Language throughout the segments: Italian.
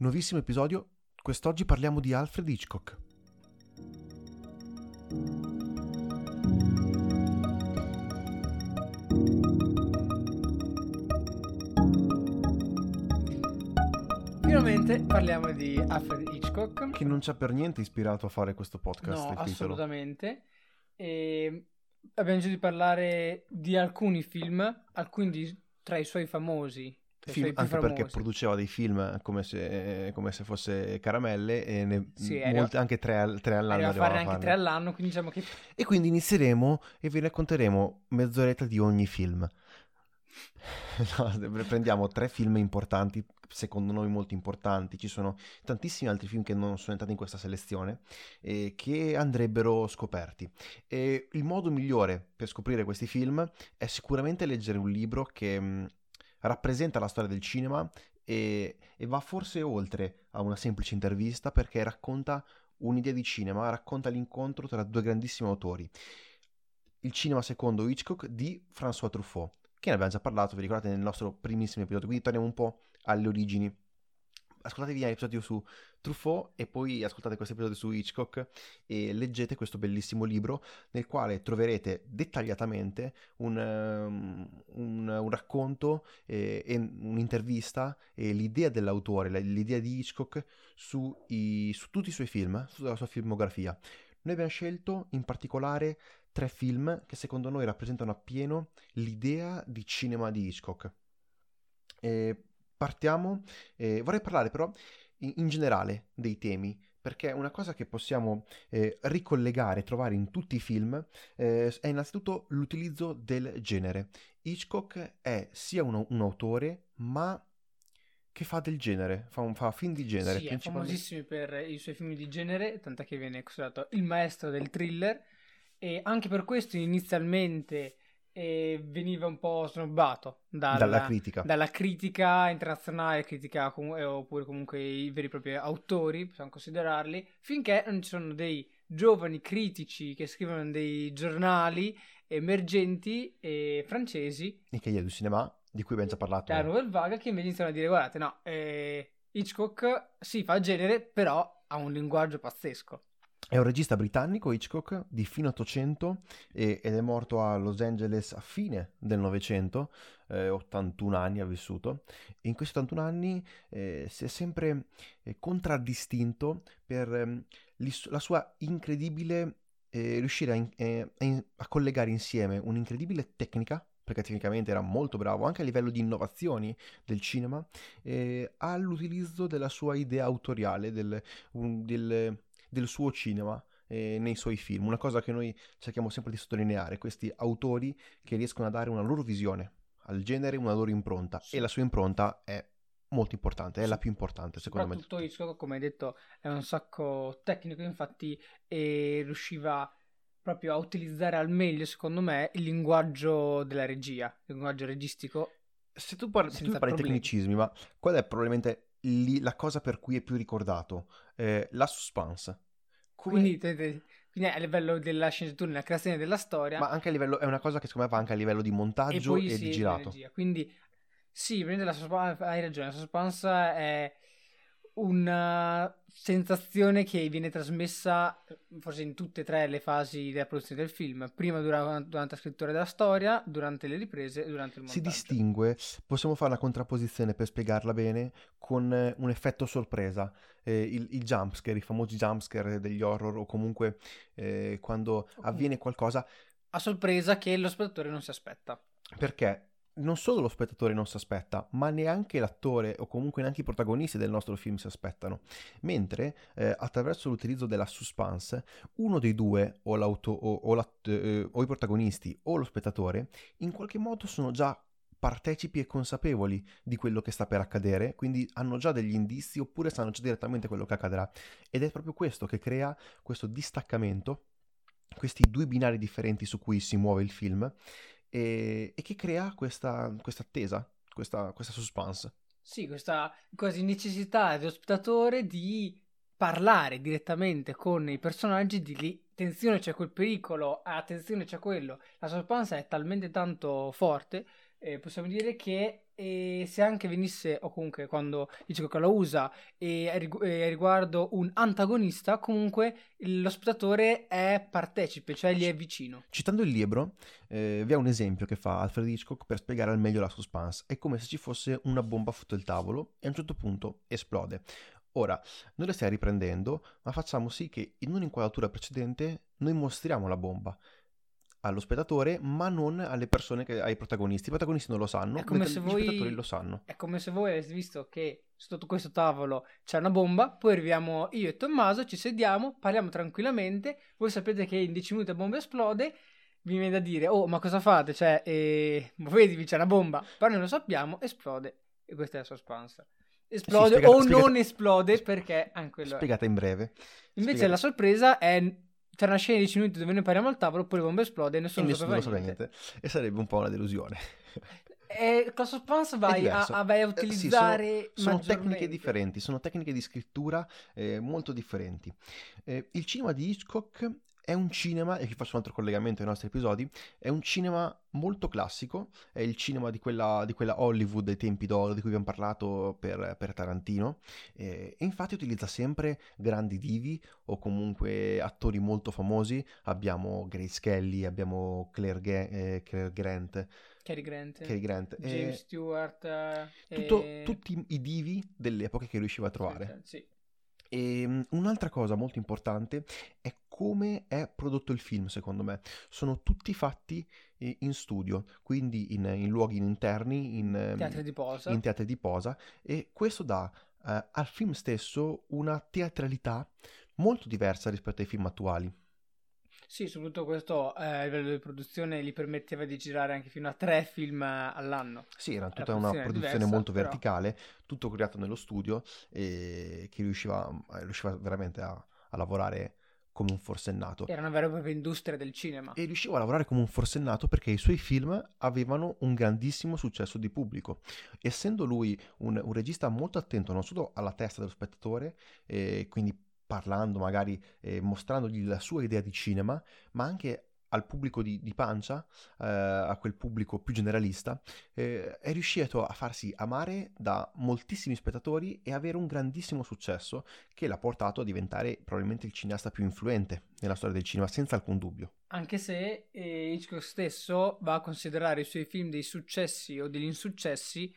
Nuovissimo episodio, quest'oggi parliamo di Alfred Hitchcock. Finalmente parliamo di Alfred Hitchcock. Che non ci ha per niente ispirato a fare questo podcast. No, assolutamente. E abbiamo deciso di parlare di alcuni film, alcuni di- tra i suoi famosi. Film- anche perché famosi. produceva dei film come se, come se fosse caramelle e ne- Sì, molte- anche tre, al- tre all'anno a arrivava anche tre all'anno, quindi diciamo che E quindi inizieremo e vi racconteremo mezz'oretta di ogni film. No, prendiamo tre film importanti, secondo noi molto importanti. Ci sono tantissimi altri film che non sono entrati in questa selezione e che andrebbero scoperti. E il modo migliore per scoprire questi film è sicuramente leggere un libro che mh, rappresenta la storia del cinema e, e va forse oltre a una semplice intervista perché racconta un'idea di cinema, racconta l'incontro tra due grandissimi autori. Il cinema secondo Hitchcock di François Truffaut, che ne abbiamo già parlato, vi ricordate, nel nostro primissimo episodio, quindi torniamo un po' alle origini. Ascoltatevi l'episodio su Truffaut e poi ascoltate questo episodio su Hitchcock e leggete questo bellissimo libro nel quale troverete dettagliatamente un, um, un- un racconto eh, e un'intervista e l'idea dell'autore, la- l'idea di Hitchcock su, i- su tutti i suoi film, su tutta la sua filmografia. Noi abbiamo scelto in particolare tre film che secondo noi rappresentano appieno l'idea di cinema di Hitchcock. E partiamo, eh, vorrei parlare però in, in generale dei temi, perché una cosa che possiamo eh, ricollegare, trovare in tutti i film, eh, è innanzitutto l'utilizzo del genere. Hitchcock è sia un, un autore, ma che fa del genere, fa, un, fa film di genere. sì, è famosissimo per i suoi film di genere, tant'è che viene considerato il maestro del thriller e anche per questo inizialmente eh, veniva un po' snobbato dalla, dalla critica. dalla critica internazionale, critica com- eh, oppure comunque i veri e propri autori, possiamo considerarli, finché non ci sono dei giovani critici che scrivono dei giornali emergenti e francesi, I Cahiers du Cinéma, di cui abbiamo già parlato. la Nouvelle Vague, che invece iniziano a dire, guardate, no, eh, Hitchcock sì, fa genere, però ha un linguaggio pazzesco. È un regista britannico, Hitchcock, di fine 800 e- ed è morto a Los Angeles a fine del Novecento, eh, 81 anni ha vissuto. E in questi 81 anni eh, si è sempre eh, contraddistinto per ehm, la sua incredibile eh, riuscire eh, a in- a collegare insieme un'incredibile tecnica, perché tecnicamente era molto bravo, anche a livello di innovazioni del cinema, eh, all'utilizzo della sua idea autoriale, del, un- del- del suo cinema eh, nei suoi film. Una cosa che noi cerchiamo sempre di sottolineare, questi autori che riescono a dare una loro visione al genere, una loro impronta. Sì. E la sua impronta è molto importante, è la più importante secondo me. Soprattutto tutte. Hitchcock, come hai detto, è un sacco tecnico, infatti, e riusciva proprio a utilizzare al meglio, secondo me, il linguaggio della regia, il linguaggio registico. Se tu parli, se tu parli tecnicismi, ma qual è probabilmente lì la cosa per cui è più ricordato? Eh, la suspense. Come- Quindi, te- te- quindi a livello della sceneggiatura, nella creazione della storia, Ma anche a livello, è una cosa che secondo me va anche a livello di e montaggio e, poi sì, di girato. Quindi, sì, la suspense, hai ragione, la suspense è una sensazione che viene trasmessa eh, forse in tutte e tre le fasi della produzione del film, prima dura- durante la scrittura della storia, durante le riprese e durante il Si montaggio. distingue, possiamo fare una contrapposizione per spiegarla bene, con eh, un effetto sorpresa, eh, il, il jumpscare, i famosi jumpscare degli horror o comunque eh, quando avviene qualcosa, A sorpresa che lo spettatore non si aspetta. perché non solo lo spettatore non si aspetta, ma neanche l'attore o comunque neanche i protagonisti del nostro film si aspettano. Mentre eh, attraverso l'utilizzo della suspense, uno dei due, o, o, o eh, o i protagonisti o lo spettatore, in qualche modo sono già partecipi e consapevoli di quello che sta per accadere, quindi hanno già degli indizi oppure sanno già direttamente quello che accadrà. Ed è proprio questo che crea questo distaccamento, questi due binari differenti su cui si muove il film e, e che crea questa, questa attesa, questa, questa suspense. Sì, questa quasi necessità dello spettatore di parlare direttamente con i personaggi di lì. Attenzione, c'è quel pericolo, attenzione, c'è quello. La suspense è talmente tanto forte eh, possiamo dire che eh, se anche venisse, o comunque quando Hitchcock la usa, e eh, riguardo un antagonista, comunque lo spettatore è partecipe, cioè gli è vicino. Citando il libro, eh, vi è un esempio che fa Alfred Hitchcock per spiegare al meglio la suspense. È come se ci fosse una bomba sotto il tavolo e a un certo punto esplode. Ora, noi la stiamo riprendendo, ma facciamo sì che in un'inquadratura precedente noi mostriamo la bomba allo spettatore, ma non alle persone, che, ai protagonisti. I protagonisti non lo sanno, È come se gli voi- spettatori lo sanno. È come se voi aveste visto che sotto questo tavolo c'è una bomba, poi arriviamo io e Tommaso, ci sediamo, parliamo tranquillamente, voi sapete che in 10 minuti la bomba esplode, vi viene da dire, oh ma cosa fate? Cioè, eh, vedi c'è una bomba, però noi lo sappiamo, esplode, e questa è la suspense. Esplode spiegata- o spiegata- non esplode perché anche quello. Spiegata in breve. Invece spiegata- la sorpresa è... C'è una scena di 10 minuti dove noi parliamo al tavolo, poi la bomba esplode e E nessuno, nessuno lo sapeva niente. niente. E sarebbe un po' una delusione. E con la suspense vai a- vai a Eh, sì, utilizzare sono maggiormente. tecniche differenti, sono tecniche di scrittura eh, molto differenti. Eh, il cinema di Hitchcock è un cinema, e qui faccio un altro collegamento ai nostri episodi, è un cinema molto classico, è il cinema di quella, di quella Hollywood dei tempi d'oro di cui abbiamo parlato per, per Tarantino, eh, e infatti utilizza sempre grandi divi o comunque attori molto famosi, abbiamo Grace Kelly, abbiamo Claire, Ga- eh, Claire Grant, Cary Grant, Cary Grant, eh, James Stewart, eh, tutto- e- tutti i divi dell'epoca che riusciva a trovare. Sì, E um, un'altra cosa molto importante è come è prodotto il film, secondo me. Sono tutti fatti eh, in studio, quindi in, in luoghi interni, in, ehm, teatri di posa. in teatri di posa, e questo dà eh, al film stesso una teatralità molto diversa rispetto ai film attuali. Sì, soprattutto questo eh, a livello di produzione gli permetteva di girare anche fino a tre film eh, all'anno. Sì, era tutta una produzione diversa, molto però- verticale, tutto creato nello studio e che riusciva, eh, riusciva veramente a, a lavorare come un forsennato. Era una vera e propria industria del cinema. E riusciva a lavorare come un forsennato perché i suoi film avevano un grandissimo successo di pubblico. Essendo lui un, un regista molto attento non solo alla testa dello spettatore, eh, quindi parlando magari, eh, mostrandogli la sua idea di cinema, ma anche al pubblico di, di pancia, eh, a quel pubblico più generalista, eh, è riuscito a farsi amare da moltissimi spettatori e avere un grandissimo successo che l'ha portato a diventare probabilmente il cineasta più influente nella storia del cinema, senza alcun dubbio. Anche se eh, Hitchcock stesso va a considerare i suoi film dei successi o degli insuccessi,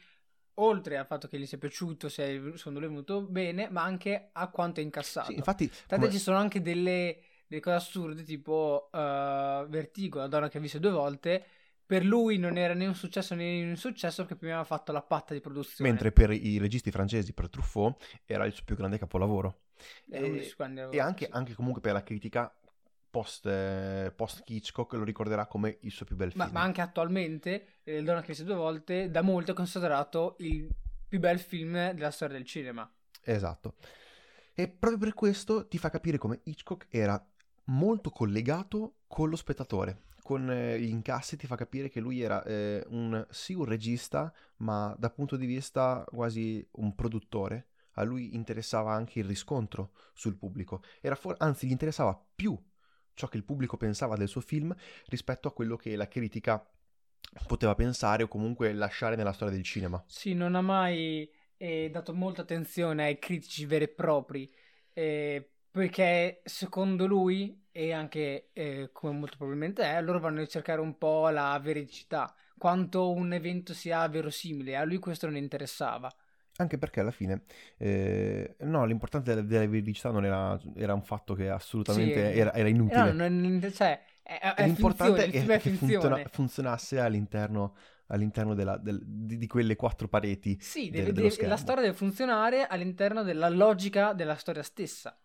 oltre al fatto che gli sia piaciuto, se secondo lui è venuto bene, ma anche a quanto è incassato. Sì, infatti, Tant'è come- ci sono anche delle, delle cose assurde, tipo eh, Vertigo, la donna che ha visto due volte. Per lui non era né un successo né un insuccesso perché prima aveva fatto la patta di produzione. mentre per i registi francesi, per Truffaut, era il suo più grande capolavoro. Uno E- E anche, sì. anche comunque per la critica post, eh, post Hitchcock lo ricorderà come il suo più bel Ma, film. ma anche attualmente, eh, Il donna che due volte, da molti è considerato il più bel film della storia del cinema. Esatto. E proprio per questo ti fa capire come Hitchcock era molto collegato con lo spettatore. Con eh, gli incassi ti fa capire che lui era eh, un, sì un regista, ma dal punto di vista quasi un produttore. A lui interessava anche il riscontro sul pubblico. Era for- anzi, gli interessava più ciò che il pubblico pensava del suo film rispetto a quello che la critica poteva pensare o comunque lasciare nella storia del cinema. Sì, non ha mai eh, dato molta attenzione ai critici veri e propri, eh, perché secondo lui, e anche eh, come molto probabilmente è, loro vanno a cercare un po' la veridicità, quanto un evento sia verosimile, a lui questo non interessava. Anche perché alla fine, eh, no, l'importante della, della veridicità non era, era un fatto che assolutamente Sì, era, era inutile. no, non- cioè, è, è- L'importante finzione, il è che funziona- funzionasse all'interno, all'interno della- del- di, di quelle quattro pareti. Sì, de- deve- schermo. la storia deve funzionare all'interno della logica della storia stessa.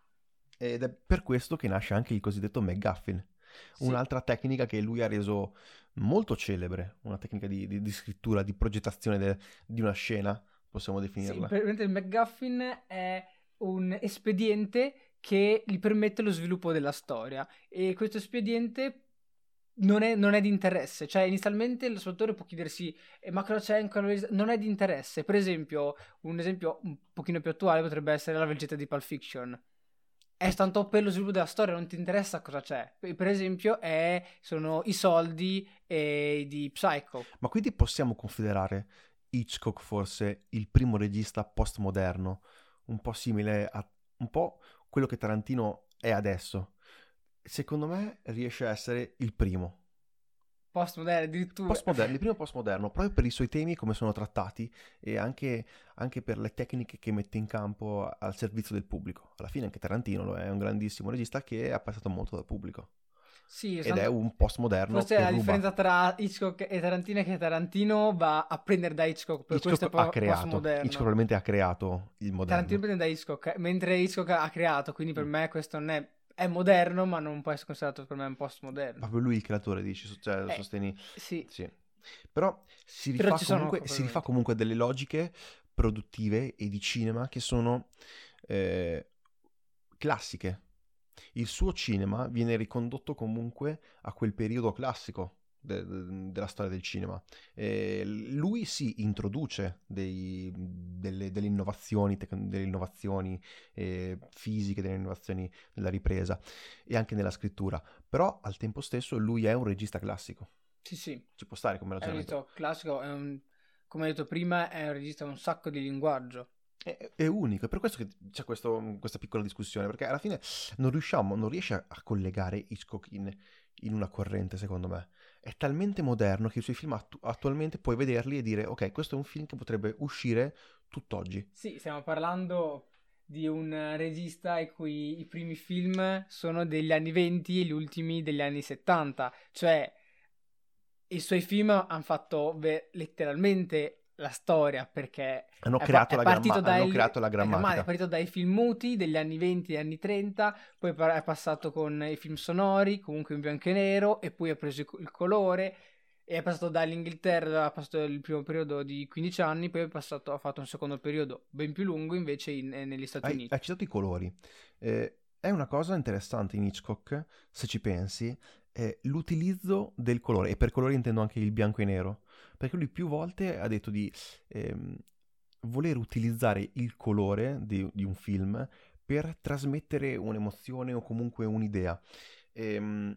Ed è per questo che nasce anche il cosiddetto McGuffin, Sì. un'altra tecnica che lui ha reso molto celebre, una tecnica di, di- di scrittura, di progettazione de- di una scena, possiamo Sì, definirla. praticamente il McGuffin è un espediente che gli permette lo sviluppo della storia e questo espediente non è, non è di interesse, cioè inizialmente lo spettatore può chiedersi "Eh, ma cosa c'è in quello ris-" non è di interesse, per esempio un esempio un pochino più attuale potrebbe essere la vegeta di Pulp Fiction è tanto per lo sviluppo della storia, non ti interessa cosa c'è. Per esempio, è, sono i soldi eh, di Psycho. Ma quindi possiamo considerare Hitchcock forse il primo regista postmoderno, un po' simile a un po' quello che Tarantino è adesso. Secondo me riesce a essere il primo. Postmoderno addirittura. Postmoderno, il primo postmoderno, proprio per i suoi temi, come sono trattati e anche, anche, per le tecniche che mette in campo al servizio del pubblico. Alla fine anche Tarantino lo è un grandissimo regista che è apprezzato molto dal pubblico. Sì, Ed è un postmoderno. Forse la ruba. differenza tra Hitchcock e Tarantino è che Tarantino va a prendere da Hitchcock per Hitchcock questo ha creato, postmoderno. Hitchcock probabilmente ha creato il moderno. Tarantino prende da Hitchcock, mentre Hitchcock ha creato, quindi per mm. me questo non è è moderno, ma non può essere considerato per me un postmoderno. Proprio lui il creatore, dici, cioè lo eh, sosteni. Sì. sì. Però si rifà, Però comunque, si rifà comunque delle logiche produttive e di cinema che sono eh, classiche. Il suo cinema viene ricondotto comunque a quel periodo classico de- de- della storia del cinema. Eh, lui si introduce dei, delle, delle, innovazioni, tec- delle innovazioni eh, fisiche, delle innovazioni nella ripresa e anche nella scrittura, però al tempo stesso lui è un regista classico. Sì, sì. Ci può stare come ragionamento. È un regista classico, è un, come hai detto prima, è un regista con un sacco di linguaggio. È, è, unico, è per questo che c'è questo, questa piccola discussione, perché alla fine non riusciamo, non riesce a, a collegare Hitchcock in, in una corrente, secondo me è talmente moderno che i suoi film attu- attualmente puoi vederli e dire ok, questo è un film che potrebbe uscire tutt'oggi. Sì, stiamo parlando di un regista i cui i primi film sono degli anni 20 e gli ultimi degli anni 70, cioè i suoi film hanno fatto beh, letteralmente la storia perché hanno creato, è, la, è gramma- dai, hanno creato la grammatica. È partito dai film muti degli anni 20 e anni 30, poi è passato con i film sonori, comunque in bianco e nero, e poi ha preso il colore. E è passato dall'Inghilterra, ha passato il primo periodo di 15 anni, poi è passato, ha fatto un secondo periodo ben più lungo invece in, negli Stati hai, Uniti. Hai citato i colori. Eh, è una cosa interessante in Hitchcock, se ci pensi, è l'utilizzo del colore, e per colore intendo anche il bianco e nero perché lui più volte ha detto di ehm, voler utilizzare il colore di, di, un film per trasmettere un'emozione o comunque un'idea. Ehm,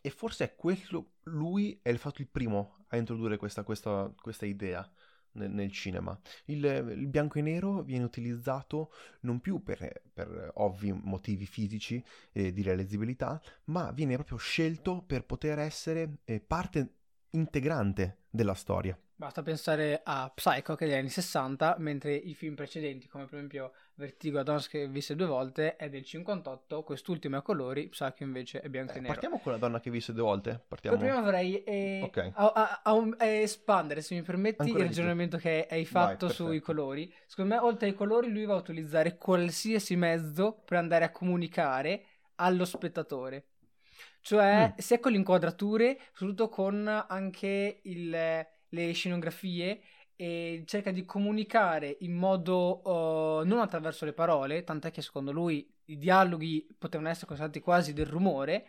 e forse è quello, lui è stato il primo a introdurre questa, questa, questa idea nel, nel cinema. Il, il, bianco e nero viene utilizzato non più per, per ovvi motivi fisici eh, di realizzabilità, ma viene proprio scelto per poter essere eh, parte integrante della storia. Basta pensare a Psycho che è degli anni 60, mentre i film precedenti, come per esempio Vertigo Adonis che visse due volte, è del 58, quest'ultimo è a colori, Psycho invece è bianco eh, e nero. Partiamo con la donna che visse due volte? Partiamo... Poi prima vorrei eh, okay. a, a, a, espandere, se mi permetti, Ancora il ragionamento che hai fatto Vai, sui colori. Secondo me, oltre ai colori, lui va a utilizzare qualsiasi mezzo per andare a comunicare allo spettatore. Cioè, mm. sia con le inquadrature, soprattutto con anche il, le scenografie, e cerca di comunicare in modo uh, non attraverso le parole, tant'è che secondo lui i dialoghi potevano essere considerati quasi del rumore,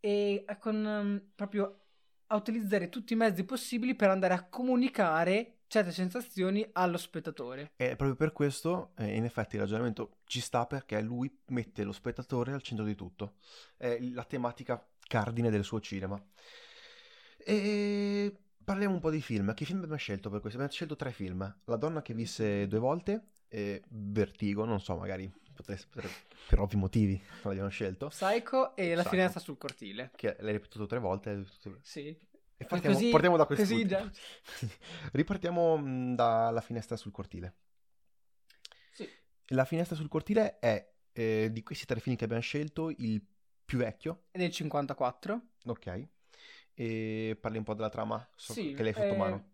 e con um, proprio a utilizzare tutti i mezzi possibili per andare a comunicare certe sensazioni allo spettatore. E proprio per questo, eh, in effetti, il ragionamento ci sta perché lui mette lo spettatore al centro di tutto. È la tematica cardine del suo cinema. E parliamo un po' di film. Che film abbiamo scelto per questo? Abbiamo scelto tre film. La donna che visse due volte, e Vertigo, non so, magari potreste, per ovvi motivi l'abbiamo scelto. Psycho e La Psycho. finestra sul cortile. Che l'hai ripetuto tre volte. Sì. E partiamo, così, partiamo da questo. Ripartiamo mm, dalla finestra sul cortile. Sì. La finestra sul cortile è eh, di questi tre film che abbiamo scelto il più vecchio. È del 54. Ok. E parli un po' della trama so sì, che l'hai fatto eh... mano.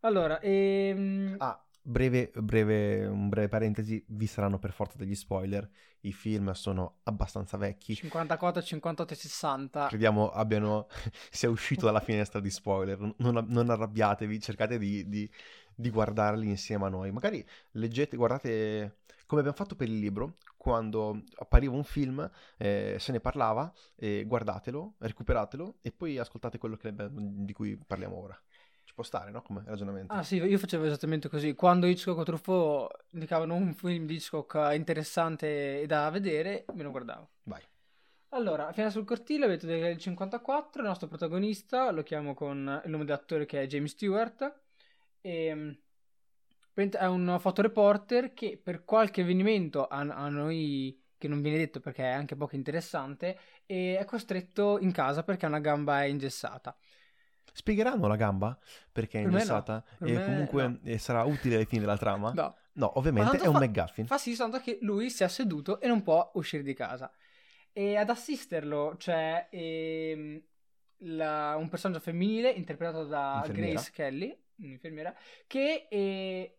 Allora, ehm... ah, Breve, breve, un breve parentesi, vi saranno per forza degli spoiler, i film sono abbastanza vecchi. 54, 58 e 60. Crediamo abbiano, sia uscito dalla finestra di spoiler, non, non arrabbiatevi, cercate di, di, di, guardarli insieme a noi. Magari leggete, guardate, come abbiamo fatto per il libro, quando appariva un film, eh, se ne parlava, eh, guardatelo, recuperatelo e poi ascoltate quello che, di cui parliamo ora ci può stare, no? Come ragionamento. Ah sì, io facevo esattamente così. Quando Hitchcock o Truffaut indicavano un film di Hitchcock interessante e da vedere, me lo guardavo. Vai. Allora, Fiana sul cortile, avete del 54, il nostro protagonista, lo chiamo con il nome dell'attore che è James Stewart, e, è un fotoreporter che per qualche avvenimento a, a noi che non viene detto perché è anche poco interessante, è costretto in casa perché una gamba è ingessata. Spiegheranno la gamba perché è ingessata no. e comunque no. Sarà utile ai fini della trama? No. No, ovviamente è un fa, McGuffin. Fa sì soltanto che lui si è seduto e non può uscire di casa. E ad assisterlo c'è ehm, la, un personaggio femminile interpretato da Infermiera. Grace Kelly, un'infermiera, che eh,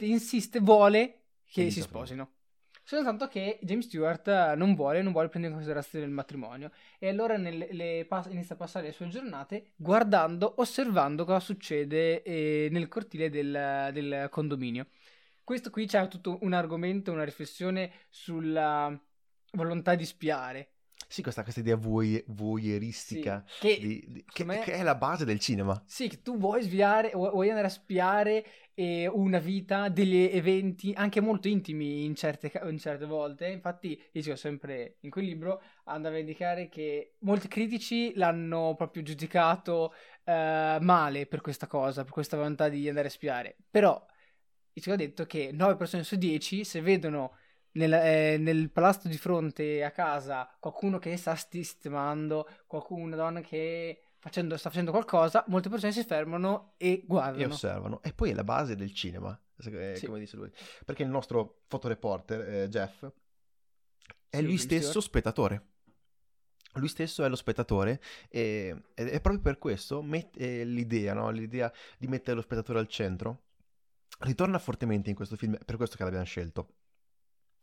insiste, vuole che si sposino. Soltanto che James Stewart non vuole, non vuole prendere in considerazione il matrimonio. E allora nelle, le, inizia a passare le sue giornate guardando, osservando cosa succede eh, nel cortile del, del, condominio. Questo qui c'è tutto un argomento, una riflessione sulla volontà di spiare. Sì, questa, questa idea voy, voyeuristica sì, che, di, di, che, me... che, è la base del cinema. Sì, che tu vuoi sviare, vuoi andare a spiare eh, una vita, degli eventi anche molto intimi in certe, in certe volte. Infatti, dicevo sempre in quel libro, andava a indicare che molti critici l'hanno proprio giudicato eh, male per questa cosa, per questa volontà di andare a spiare. Però, ci ho detto che 9 persone su 10, se vedono nel, eh, nel, palazzo di fronte a casa qualcuno che sta sistemando, qualcuno, una donna che facendo, sta facendo qualcosa, molte persone si fermano e guardano. E osservano. E poi è la base del cinema, eh, sì. come dice lui. Perché il nostro fotoreporter, eh, Jeff, è sì, lui stesso spettatore. Lui stesso è lo spettatore e, è proprio per questo met- eh, l'idea, no? l'idea di mettere lo spettatore al centro ritorna fortemente in questo film, è per questo che l'abbiamo scelto.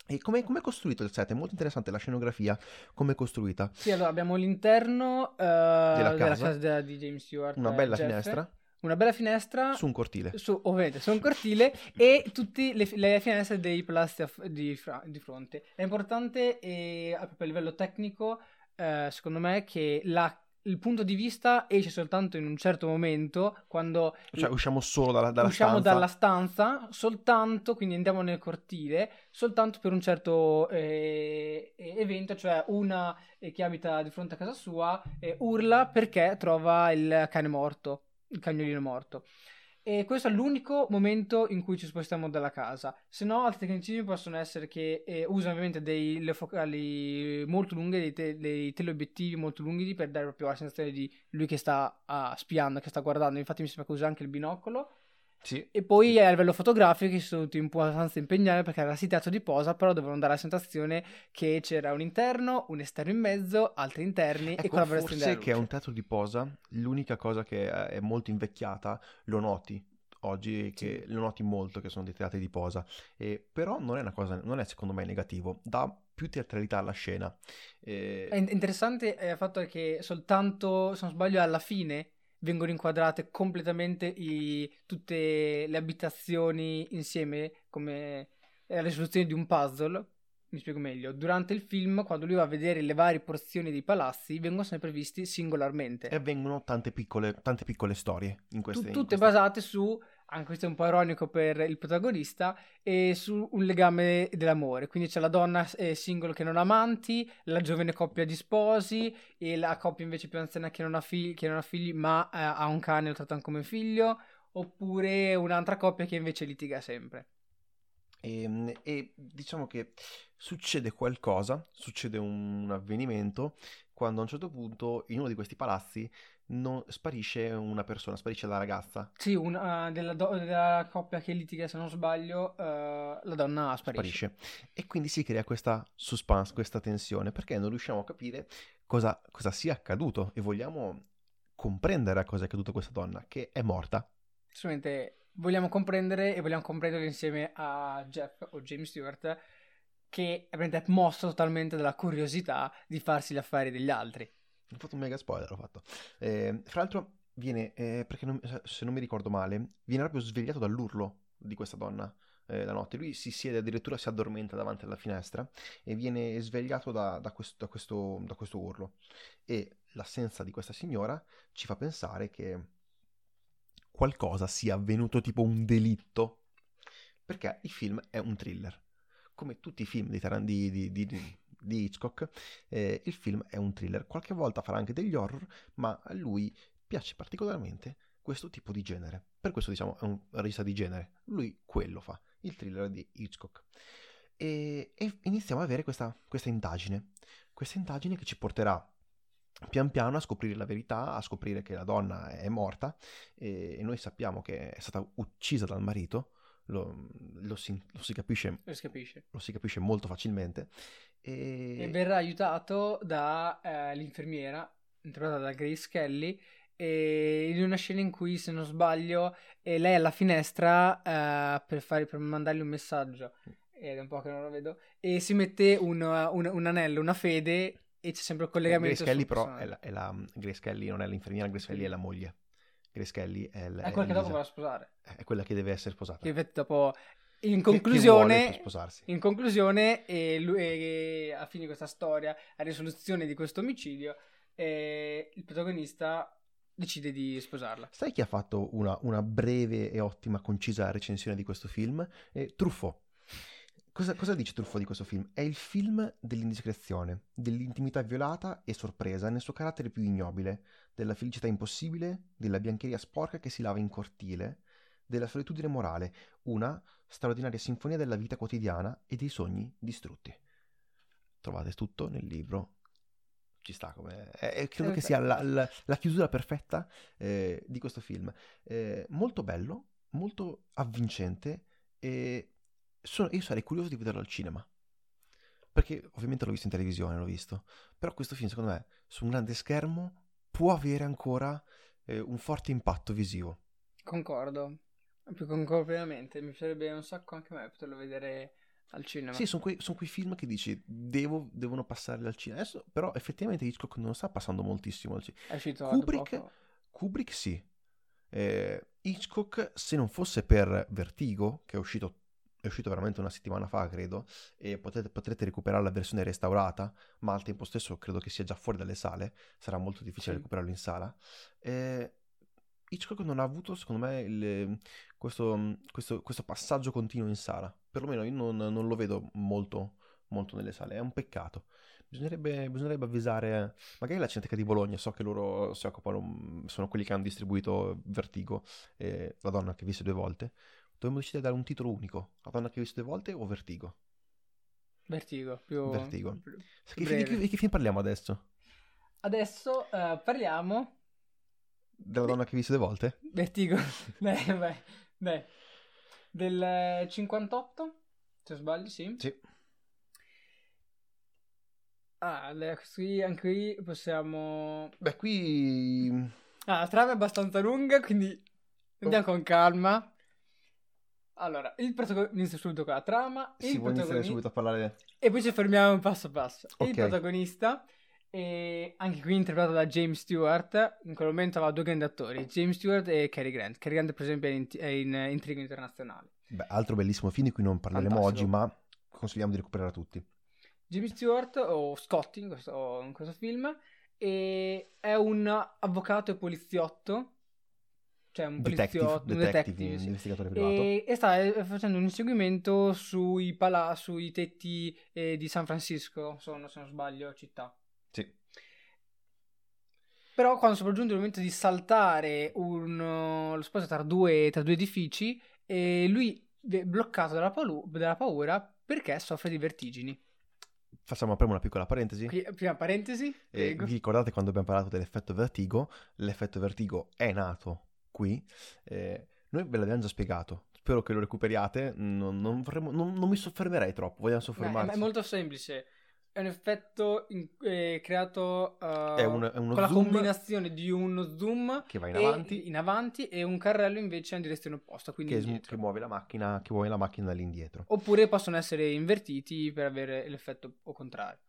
E come è costruito il set? È molto interessante la scenografia, come è costruita. Sì, allora abbiamo l'interno uh, della, casa. della, casa. di James Stewart. Una bella Jeff. finestra. Una bella finestra. Su un cortile. Su, ovviamente, su un cortile e tutte le, le, finestre dei palazzi di, di, fronte. È importante, e, proprio a livello tecnico, uh, secondo me, che la il punto di vista esce soltanto in un certo momento quando cioè usciamo solo dalla, dalla usciamo stanza. dalla stanza soltanto quindi andiamo nel cortile soltanto per un certo eh, evento cioè una eh, che abita di fronte a casa sua eh, urla perché trova il cane morto il cagnolino morto e questo è l'unico momento in cui ci spostiamo dalla casa. Se no, altri tecnicismi possono essere che eh, usano ovviamente dei focali molto lunghi, dei, te- dei, teleobiettivi molto lunghi per dare proprio la sensazione di lui che sta uh, spiando, che sta guardando. Infatti, mi sembra che usa anche il binocolo. Sì. E poi a livello fotografico si sono dovuti un po' abbastanza impegnare perché era sì teatro di posa, però dovevano dare la sensazione che c'era un interno, un esterno in mezzo, altri interni ecco, e collaborazione forse che è un teatro di posa, l'unica cosa che è molto invecchiata, lo noti oggi che sì. lo noti molto che sono dei teatri di posa, e, però non è una cosa, non è secondo me negativo, dà più teatralità alla scena. E... È interessante il fatto che soltanto, se non sbaglio, alla fine vengono inquadrate completamente i, tutte le abitazioni insieme come la risoluzione di un puzzle. Mi spiego meglio. Durante il film, quando lui va a vedere le varie porzioni dei palazzi, vengono sempre visti singolarmente. E avvengono tante piccole, tante piccole storie in queste. Tu, tutte in queste... basate su anche questo è un po' ironico per il protagonista, e su un legame dell'amore. Quindi c'è la donna eh, single che non ha amanti, la giovane coppia di sposi e la coppia invece più anziana che non ha, figli, che non ha figli ma eh, ha un cane e lo trattano come figlio, oppure un'altra coppia che invece litiga sempre. E, ehm, e, diciamo che succede qualcosa, succede un avvenimento quando a un certo punto in uno di questi palazzi non, sparisce una persona, sparisce la ragazza. Sì, una, della, do, della, coppia che litiga, se non sbaglio, uh, la donna sparisce. sparisce. E quindi si crea questa suspense, questa tensione, perché non riusciamo a capire cosa, cosa sia accaduto e vogliamo comprendere a cosa è accaduto questa donna, che è morta. Solamente vogliamo comprendere e vogliamo comprendere insieme a Jeff o James Stewart che è mosso totalmente dalla curiosità di farsi gli affari degli altri. Ho fatto un mega spoiler, ho fatto. Eh, fra l'altro viene, eh, perché non, se non mi ricordo male, viene proprio svegliato dall'urlo di questa donna eh, la notte. Lui si siede addirittura, si addormenta davanti alla finestra e viene svegliato da, da, questo, da, questo, da questo urlo. E l'assenza di questa signora ci fa pensare che qualcosa sia avvenuto, tipo un delitto, perché il film è un thriller. Come tutti i film di, Taran- di, di, di, di Hitchcock, eh, il film è un thriller. Qualche volta farà anche degli horror, ma a lui piace particolarmente questo tipo di genere. Per questo diciamo è un regista di genere. Lui quello fa, il thriller di Hitchcock. E, e iniziamo ad avere questa, questa indagine. Questa indagine che ci porterà pian piano a scoprire la verità, a scoprire che la donna è morta e, noi sappiamo che è stata uccisa dal marito, lo, lo, si, lo, si, capisce, lo, si capisce. lo si capisce molto facilmente. E, e verrà aiutato dall'infermiera, eh, interpretata da Grace Kelly, e in una scena in cui, se non sbaglio, lei è alla finestra eh, per, fare, per mandargli un messaggio, ed è un po' che non lo vedo, e si mette un, un, un anello, una fede, e c'è sempre il collegamento. Grace Kelly, però, è la, è la, Grace Kelly non è l'infermiera, Grace Kelly è la moglie. Grace Kelly è, l- è quella che dopo va a sposare. È quella che deve essere sposata. Che dopo in conclusione, in conclusione e lui, e a fine di questa storia, a risoluzione di questo omicidio, eh, il protagonista decide di sposarla. Sai chi ha fatto una, una breve e ottima, concisa recensione di questo film? Eh, Truffaut. Cosa, cosa, dice Truffaut di questo film? È il film dell'indiscrezione, dell'intimità violata e sorpresa nel suo carattere più ignobile, della felicità impossibile, della biancheria sporca che si lava in cortile, della solitudine morale, una straordinaria sinfonia della vita quotidiana e dei sogni distrutti. Trovate tutto nel libro. Ci sta come... Eh, credo che sia la, la, la chiusura perfetta eh, di questo film. Eh, molto bello, molto avvincente e sono, io sarei curioso di vederlo al cinema. Perché ovviamente l'ho visto in televisione, l'ho visto. Però questo film, secondo me, su un grande schermo può avere ancora eh, un forte impatto visivo. Concordo, più concordo pienamente, mi piacerebbe un sacco anche a me poterlo vedere al cinema. Sì, sono quei, son quei, film che dici devo, devono passare al cinema. Adesso, però effettivamente Hitchcock non sta passando moltissimo al cinema. È uscito Kubrick, Kubrick sì. Eh, Hitchcock, se non fosse per Vertigo, che è uscito è uscito veramente una settimana fa, credo, e potete, potrete recuperare la versione restaurata, ma al tempo stesso credo che sia già fuori dalle sale, sarà molto difficile sì. recuperarlo in sala. E Hitchcock non ha avuto, secondo me, il, questo, questo, questo, passaggio continuo in sala, perlomeno io non, non lo vedo molto, molto nelle sale, è un peccato. Bisognerebbe, bisognerebbe, avvisare magari la Cineteca di Bologna, so che loro si occupano, sono quelli che hanno distribuito Vertigo, eh, la donna che visse due volte, Dovremmo decidere di dare un titolo unico. La donna che ho visto due volte o Vertigo? Vertigo, più... Vertigo. Più, più che, di, che, film parliamo adesso? Adesso uh, parliamo... Della donna che hai visto due volte? Vertigo. beh, beh, beh. Del 58, se sbagli, sì. Sì. Ah, qui, anche qui possiamo... Beh, qui... Ah, la trama è abbastanza lunga, quindi andiamo oh. con calma. Allora, il protagonista subito con la trama. Si può iniziare subito a parlare. E poi ci fermiamo passo passo. Okay. Il protagonista, e anche qui interpretato da James Stewart. In quel momento aveva due grandi attori, James Stewart e Cary Grant. Cary Grant, per esempio, è in, è in Intrigo Internazionale. Beh, altro bellissimo film di cui non parleremo Fantastico. oggi, ma consigliamo di recuperare a tutti. James Stewart, o Scotty in questo, in questo film, è un avvocato e poliziotto cioè un detective, poliziotto, un detective, un investigatore privato. E, e, sta eh, facendo un inseguimento sui, pala- sui tetti eh, di San Francisco, sono, se non sbaglio, città. Però quando sopraggiunge il momento di saltare un, lo spazio tra due, tra due edifici, eh, lui è bloccato dalla, palu- dalla paura perché soffre di vertigini. Facciamo prima una piccola parentesi. Prima parentesi. Eh, vi ricordate quando abbiamo parlato dell'effetto vertigo? L'effetto vertigo è nato qui, eh, noi ve l'abbiamo già spiegato. Spero che lo recuperiate. Non, non, vorremmo, non, non mi soffermerei troppo. Vogliamo soffermarci. Beh, è molto semplice. È un effetto in, eh, creato uh, è un, è con la combinazione di uno zoom che va in avanti. in avanti. e un carrello invece in direzione opposta. Quindi che, che, muove la macchina, che muove la macchina dall'indietro. Oppure possono essere invertiti per avere l'effetto contrario.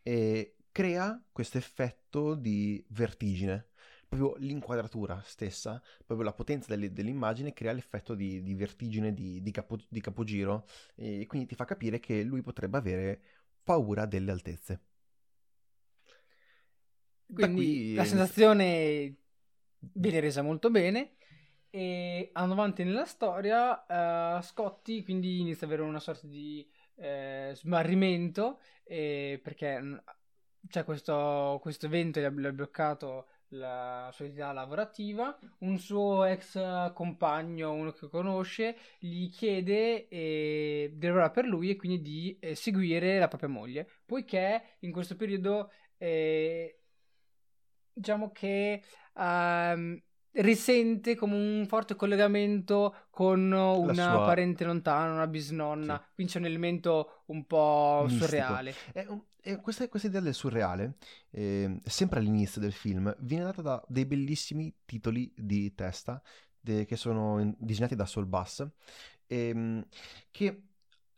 E crea questo effetto di vertigine proprio l'inquadratura stessa, proprio la potenza delle, dell'immagine crea l'effetto di, di vertigine, di, di, capo, di capogiro e quindi ti fa capire che lui potrebbe avere paura delle altezze. Quindi qui... la sensazione viene resa molto bene E andando avanti nella storia, uh, Scotty quindi inizia ad avere una sorta di eh, smarrimento eh, perché c'è questo, questo evento che gli ha bloccato la sua attività lavorativa. Un suo ex compagno, uno che conosce, gli chiede eh, di lavorare per lui e quindi di eh, seguire la propria moglie, poiché in questo periodo eh, diciamo che um, risente come un forte collegamento con una sua... parente lontana, una bisnonna. Sì. Quindi c'è un elemento un po' Mistico. surreale. È un, è questa, questa, idea del surreale, eh, sempre all'inizio del film, viene data da dei bellissimi titoli di testa de, che sono disegnati da Sol Bass, ehm, che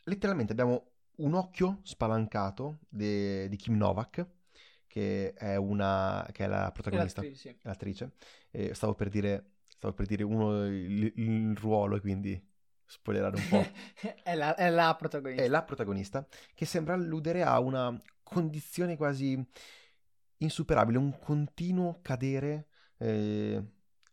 letteralmente abbiamo un occhio spalancato de, di Kim Novak, che è, una, che è la protagonista, l'attrice. L'attrice. E stavo per dire, stavo per dire uno il, il ruolo, quindi spoilerare un po'. è, la, è, la, protagonista. È la protagonista, che sembra alludere a una condizione quasi insuperabile, un continuo cadere eh,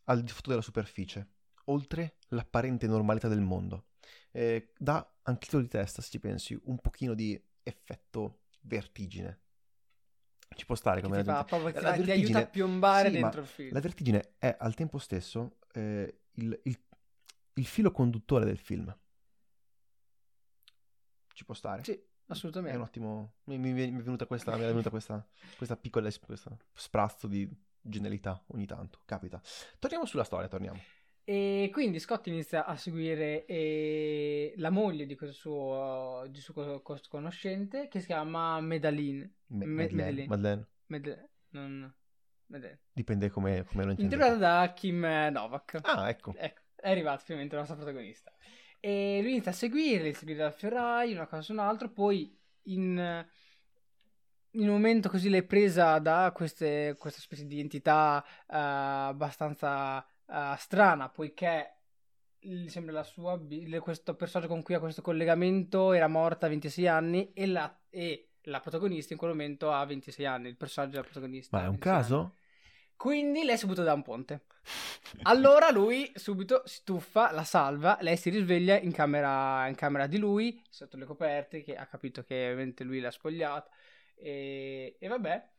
al di sotto della superficie, oltre l'apparente normalità del mondo. Eh, dà anche titolo di testa, se ci pensi, un pochino di effetto vertigine. Ci può stare come ti, fa, proprio, ti, ti aiuta a piombare sì, dentro il film. La vertigine è al tempo stesso eh, il, il, il, filo conduttore del film. Ci può stare? Sì, assolutamente. È un ottimo... Mi, mi, mi è venuta questa, mi è venuta questa, questa piccola questo sprazzo di genialità ogni tanto. Capita. Torniamo sulla storia, torniamo. E quindi Scott inizia a seguire eh, la moglie di questo suo, di suo conoscente che si chiama Medaline. Me- Madeleine. Madeleine. Madeleine. Non... Madeleine. Dipende come, come lo intendete. Interpretata da Kim Novak. Ah, ecco. ecco. È arrivata finalmente la nostra protagonista. E lui inizia a seguire, a seguire dal ferraio, una cosa su un altro, poi in in un momento così l'hai presa da queste, questa specie di entità uh, abbastanza uh, strana, poiché sembra la sua questo personaggio con cui ha questo collegamento era morta a 26 anni e la, e la protagonista in quel momento ha 26 anni, il personaggio della protagonista. Ma è un caso? Anni. Quindi lei si butta da un ponte. Allora lui subito si tuffa, la salva, lei si risveglia in camera, in camera di lui, sotto le coperte, che ha capito che ovviamente lui l'ha spogliata. E, e vabbè.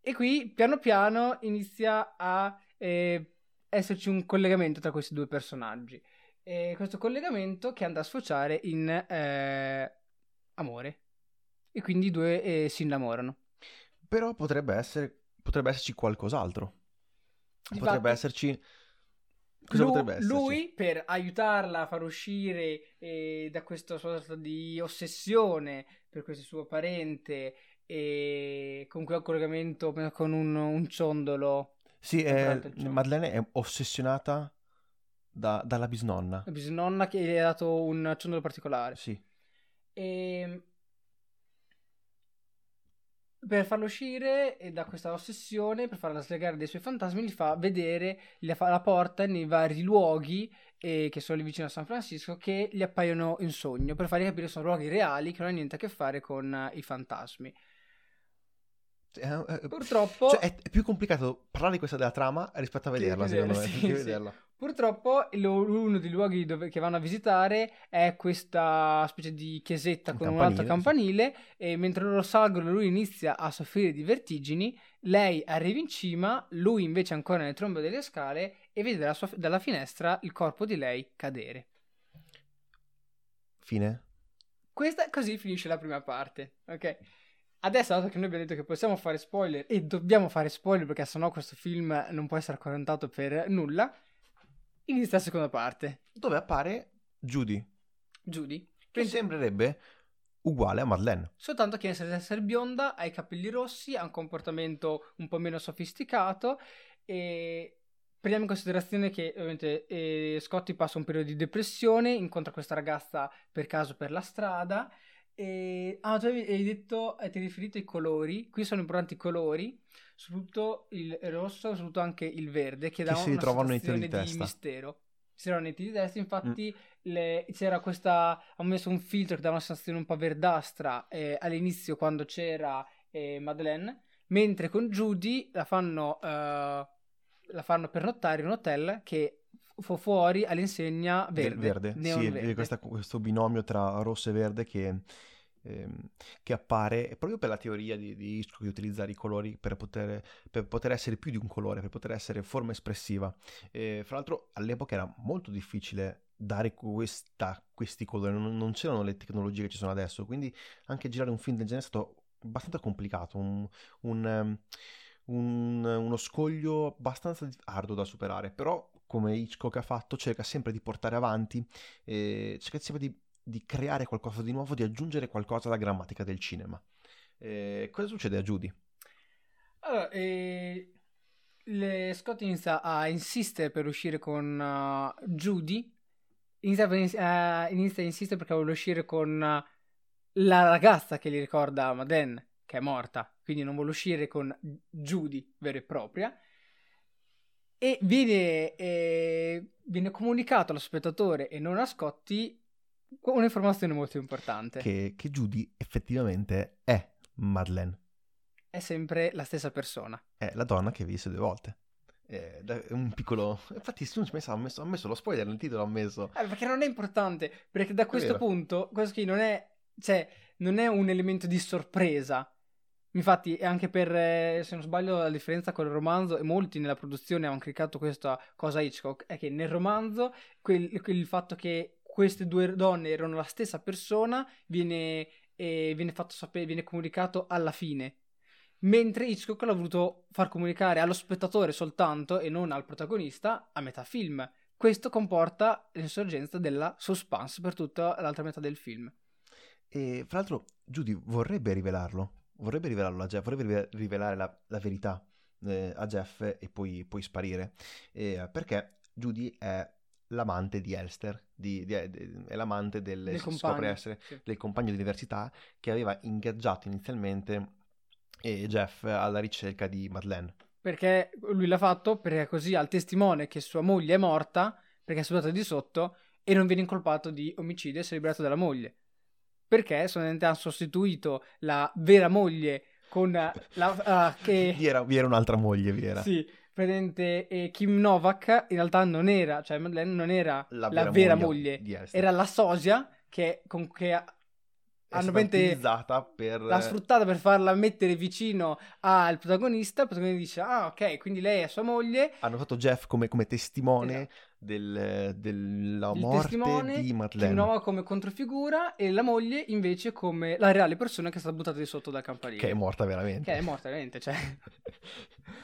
E qui piano piano inizia a eh, esserci un collegamento tra questi due personaggi. E questo collegamento che andrà a sfociare in eh, amore. E quindi i due eh, si innamorano. Però potrebbe, essere, potrebbe esserci qualcos'altro. Di potrebbe fatto, esserci... Cosa lui, potrebbe esserci? Lui, per aiutarla a far uscire eh, da questa sorta di ossessione per questo suo parente e con un collegamento con un, un ciondolo sì, è, Madeleine è ossessionata da, dalla bisnonna. La bisnonna che gli ha dato un ciondolo particolare. Sì. E... Ehm, per farlo uscire da questa ossessione, per farla slegare dai suoi fantasmi, gli fa vedere la porta nei vari luoghi eh, che sono lì vicino a San Francisco che gli appaiono in sogno, per fargli capire che sono luoghi reali che non hanno niente a che fare con uh, i fantasmi. Eh, Purtroppo... Cioè, è più complicato parlare di questa della trama rispetto a vederla, secondo me. Sì, sì. vederla. Purtroppo uno dei luoghi dove, che vanno a visitare è questa specie di chiesetta con un alto campanile sì. e mentre loro salgono lui inizia a soffrire di vertigini, lei arriva in cima, lui invece ancora nelle trombe delle scale e vede dalla, sua, dalla finestra il corpo di lei cadere. Fine? Questa così finisce la prima parte, ok? Adesso, dato che noi abbiamo detto che possiamo fare spoiler e dobbiamo fare spoiler perché sennò questo film non può essere raccontato per nulla, inizia la seconda parte. Dove appare Judy. Judy. Che Quindi... sembrerebbe uguale a Madeleine. Soltanto che inizia ad essere bionda, ha i capelli rossi, ha un comportamento un po' meno sofisticato e prendiamo in considerazione che ovviamente eh, Scotty passa un periodo di depressione, incontra questa ragazza per caso per la strada e, ah, tu hai detto, eh, ti hai riferito ai colori. Qui sono importanti i colori, soprattutto il rosso, soprattutto anche il verde, che, che dà una sensazione di, di mistero. Si trovano nei titoli di testa, infatti mm. le, c'era questa, ha messo un filtro che dà una sensazione un po' verdastra eh, all'inizio quando c'era eh, Madeleine, mentre con Judy la fanno, uh, la fanno pernottare in un hotel che fu- fuori all'insegna verde. verde, neon sì, verde. questa- questo binomio tra rosso e verde che, ehm, che appare proprio per la teoria di, di Hitchcock di utilizzare i colori per poter, per poter essere più di un colore, per poter essere forma espressiva. E, fra l'altro all'epoca era molto difficile dare questa- questi colori, non, non c'erano le tecnologie che ci sono adesso, quindi anche girare un film del genere è stato abbastanza complicato, un, un, ehm, un- uno scoglio abbastanza arduo da superare, però come Hitchcock ha fatto cerca sempre di portare avanti, eh, cerca sempre di, di creare qualcosa di nuovo, di aggiungere qualcosa alla grammatica del cinema. Eh, cosa succede a Judy? Allora, eh, le- Scott inizia a insistere per uscire con uh, Judy. Inizia, per- eh, inizia a insistere perché vuole uscire con uh, la ragazza che gli ricorda Madeleine, che è morta. Quindi non vuole uscire con Judy vera e propria. E viene, eh, viene comunicato allo spettatore e non a Scotti un'informazione molto importante. Che, che Judy effettivamente è Madeleine, È sempre la stessa persona. è la donna che visse due volte. Eh, da- un piccolo... Infatti se non ci pensa, ha messo, ha messo lo spoiler nel titolo, ha messo... Eh, perché non è importante, perché da questo punto, questo qui non è, cioè, non è un elemento di sorpresa. Infatti, anche per, eh, se non sbaglio, la differenza con il romanzo, e molti nella produzione hanno criticato questa cosa Hitchcock, è che nel romanzo quel- quel- il fatto che queste due donne erano la stessa persona viene, eh, viene fatto sapere, viene comunicato alla fine. Mentre Hitchcock l'ha voluto far comunicare allo spettatore soltanto e non al protagonista a metà film. Questo comporta l'insorgenza della suspense per tutta l'altra metà del film. E fra l'altro Judy vorrebbe rivelarlo, vorrebbe rivelarlo a Jeff, vorrebbe rive- rivelare la, la verità eh, a Jeff e poi, poi sparire, Eh, perché Judy è l'amante di Elster, di- di- di- è l'amante del, Del compagno, essere sì. del compagno di università che aveva ingaggiato inizialmente eh, Jeff alla ricerca di Madeleine. Perché lui l'ha fatto perché così ha il testimone che sua moglie è morta perché è salutata di sotto e non viene incolpato di omicidio e si è liberato dalla moglie. Perché solamente hanno sostituito la vera moglie con la ah, che Vi era, vi era un'altra moglie, vi era. Sì, presente e Kim Novak in realtà non era, cioè Madeleine non era La la, vera vera moglie moglie, era la sosia che, con, che hanno utilizzata per... l'ha sfruttata per farla mettere vicino al protagonista. Il protagonista dice: Ah, ok, quindi lei è sua moglie. hanno usato Jeff come, come testimone Esatto. del- della Il morte di Kim Madeleine. Novak come controfigura e la moglie invece come la reale persona che è stata buttata di sotto dal campanile. Che è morta veramente. Che è morta, veramente. Cioè.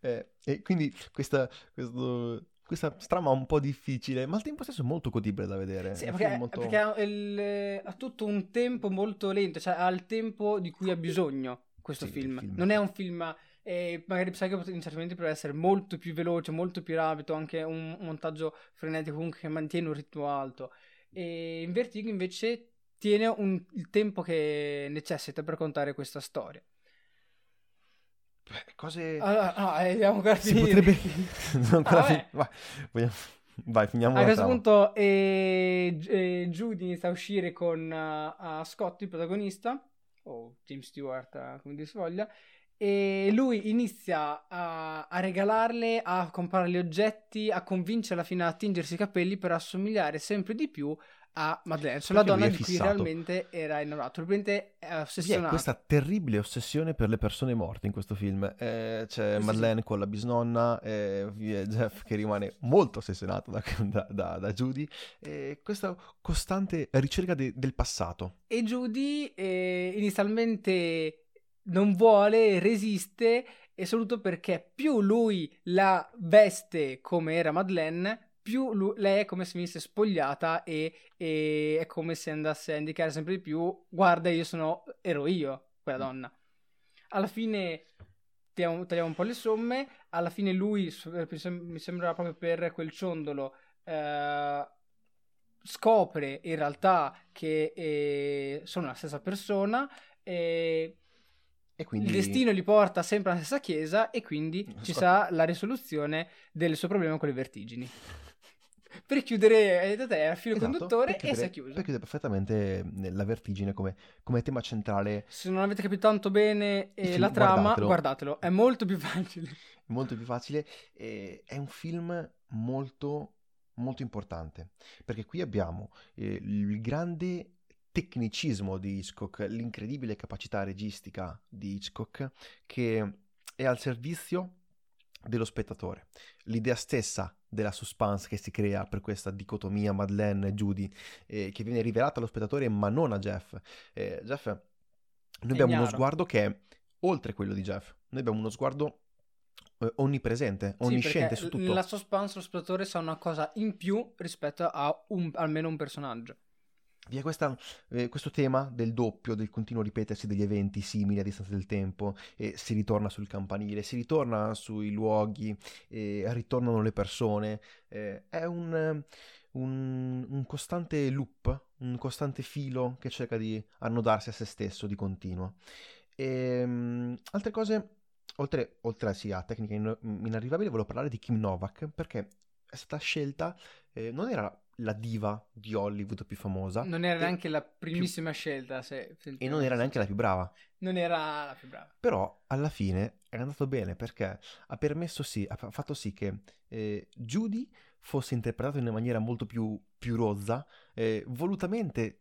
Eh, e quindi questa, questo- questa trama un po' difficile, ma al tempo stesso molto godibile da vedere. Sì, perché, molto- perché ha, il- ha tutto un tempo molto lento, cioè ha il tempo di cui ha bisogno questo Sì, il film. film. Non è un film, eh, magari sai che in certi momenti potrebbe essere molto più veloce, molto più rapido, anche un montaggio frenetico comunque che mantiene un ritmo alto. E in Vertigo invece tiene un- il tempo che necessita per contare questa storia. Cose... Allora, no, eh, dobbiamo ancora si potrebbe... non ancora Ah, fin-. Vai, vogliamo- vai, finiamo A questo trama. punto eh, eh, Judy inizia a uscire con uh, a Scott, il protagonista, o James Stewart, eh, come dir si voglia, e lui inizia a, a regalarle, a comprarle oggetti, a convincerla fino a tingersi i capelli per assomigliare sempre di più a Madeleine, cioè la Perché donna di cui realmente era innamorato. Probabilmente è ossessionato. questa terribile ossessione per le persone morte in questo film. Eh, c'è Sì, sì. Madeleine con la bisnonna, eh, Jeff che rimane molto ossessionato da, da, da- da Judy, e questa costante ricerca de- del passato. E Judy eh, inizialmente non vuole, resiste, e soprattutto perché più lui la veste come era Madeleine, più lu- lei è come se venisse spogliata e, e è come se andasse a indicare sempre di più, guarda io sono, ero io, quella donna. Alla fine tagliamo, tagliamo un po' le somme, alla fine lui, mi sembra proprio per quel ciondolo, eh, scopre in realtà che eh, sono la stessa persona e quindi... il destino li porta sempre alla stessa chiesa e quindi ci sarà la risoluzione del suo problema con le vertigini. Per chiudere, hai detto te, era il filo Esatto, conduttore per e si è chiudere- chiuso. Per chiudere perfettamente eh, la vertigine come, come tema centrale, Se non avete capito tanto bene eh, Il film, la trama, guardatelo. guardatelo, è molto più facile. molto più facile. eh, è un film molto molto importante, perché qui abbiamo eh, il grande tecnicismo di Hitchcock, l'incredibile capacità registica di Hitchcock che è al servizio dello spettatore. L'idea stessa della suspense che si crea per questa dicotomia Madeleine e Judy, eh, che viene rivelata allo spettatore ma non a Jeff. Eh, Jeff, noi abbiamo uno sguardo che è oltre quello di Jeff, noi abbiamo uno sguardo eh, onnipresente, onnisciente sì, su tutto. Nella suspense lo spettatore sa una cosa in più rispetto a un, almeno un personaggio. Vi è questa, eh, questo tema del doppio, del continuo ripetersi degli eventi simili a distanza del tempo, e si ritorna sul campanile, si ritorna sui luoghi, e ritornano le persone. Eh, è un, un, un, costante loop, un costante filo che cerca di annodarsi a se stesso di continuo. E, ehm, altre cose, oltre, oltre sì, a tecnica in, inarrivabile, volevo parlare di Kim Novak perché è stata scelta, eh, non era la diva di Hollywood più famosa. Non era neanche la primissima più... scelta. Se... E non era neanche la più brava. Non era la più brava. Però alla fine è andato bene perché ha permesso sì, ha fatto sì che eh, Judy fosse interpretata in una maniera molto più, più rozza, eh, volutamente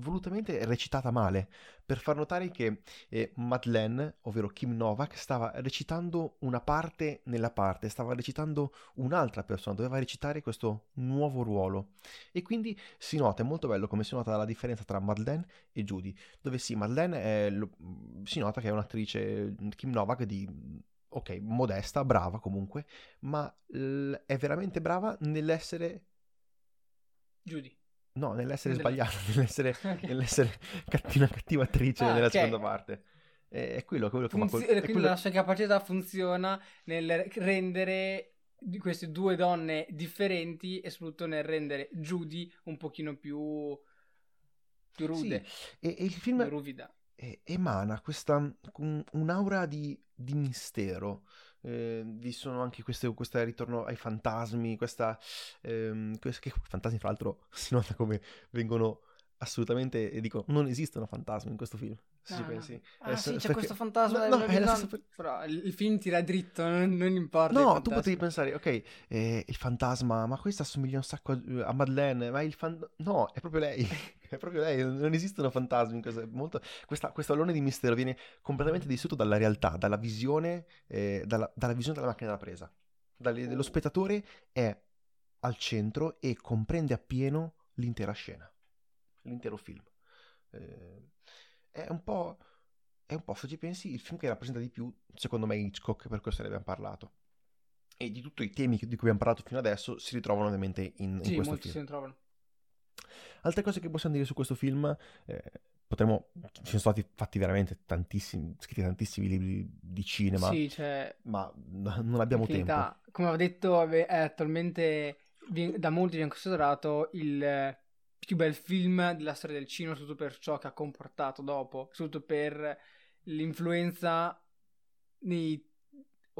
volutamente recitata male, per far notare che eh, Madeleine, ovvero Kim Novak, stava recitando una parte nella parte, stava recitando un'altra persona, doveva recitare questo nuovo ruolo. E quindi si nota, è molto bello come si nota la differenza tra Madeleine e Judy, dove sì, Madeleine è, lo, si nota che è un'attrice, Kim Novak, di ok, modesta, brava comunque, ma l- è veramente brava nell'essere Judy. No, nell'essere sbagliata, nell'essere, okay. nell'essere cattiva, cattiva attrice ah, nella okay. seconda parte. È, è quello, quello che Funzi- fa. Quel, quindi la sua capacità funziona nel rendere queste due donne differenti e soprattutto nel rendere Judy un pochino più, più rude. Sì, e, e il film ruvida. emana questa un, un'aura di, di mistero eh, vi sono anche questo ritorno ai fantasmi, questa, ehm, quest- che fantasmi fra l'altro si nota come vengono assolutamente, e dico, non esistono fantasmi in questo film, se ci pensi. Ah, eh, sì, c'è perché... questo fantasma no, no, è la stessa... Però il film tira dritto, non, non importa. No, tu potevi pensare, ok, eh, il fantasma, ma questa assomiglia un sacco a, a Madeleine, ma il fan... No, è proprio lei. È proprio lei, non esistono fantasmi in questo, molto, questa, questo allone di mistero viene completamente distrutto dalla realtà, dalla visione, eh, dalla, dalla, visione della macchina da presa. Dalle, lo spettatore è al centro e comprende appieno l'intera scena, l'intero film. Eh, è un po', è un po', se ci pensi, il film che rappresenta di più, secondo me, Hitchcock, per questo ne abbiamo parlato. E di tutti i temi di cui abbiamo parlato fino adesso si ritrovano ovviamente in, in sì, questo molti film. si ritrovano. Altre cose che possiamo dire su questo film, eh, potremmo, ci sono stati fatti veramente tantissimi, scritti tantissimi libri di cinema, sì, cioè, ma non abbiamo tempo. Come ho detto, è attualmente da molti viene considerato il più bel film della storia del cinema, soprattutto per ciò che ha comportato dopo, soprattutto per l'influenza nei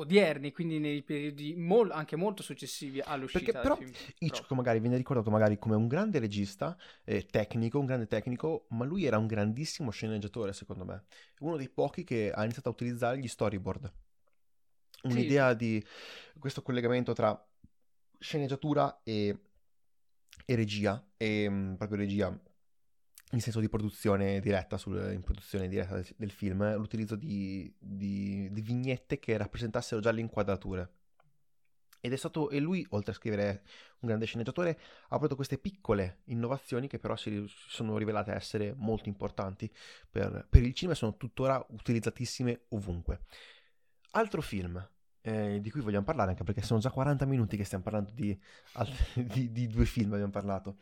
odierni, quindi nei periodi mol- anche molto successivi all'uscita Perché però film. Hitchcock magari viene ricordato magari come un grande regista, eh, tecnico, un grande tecnico, ma lui era un grandissimo sceneggiatore secondo me, uno dei pochi che ha iniziato a utilizzare gli storyboard. Un'idea sì. di questo collegamento tra sceneggiatura e, e regia, e mm, proprio regia in senso di produzione diretta, sul, in produzione diretta del, del film, l'utilizzo di, di, di, vignette che rappresentassero già le inquadrature. Ed è stato, e lui, oltre a scrivere un grande sceneggiatore, ha avuto queste piccole innovazioni che però si sono rivelate essere molto importanti per, per il cinema e sono tuttora utilizzatissime ovunque. Altro film eh, di cui vogliamo parlare, anche perché sono già 40 minuti che stiamo parlando di, di, di due film, abbiamo parlato.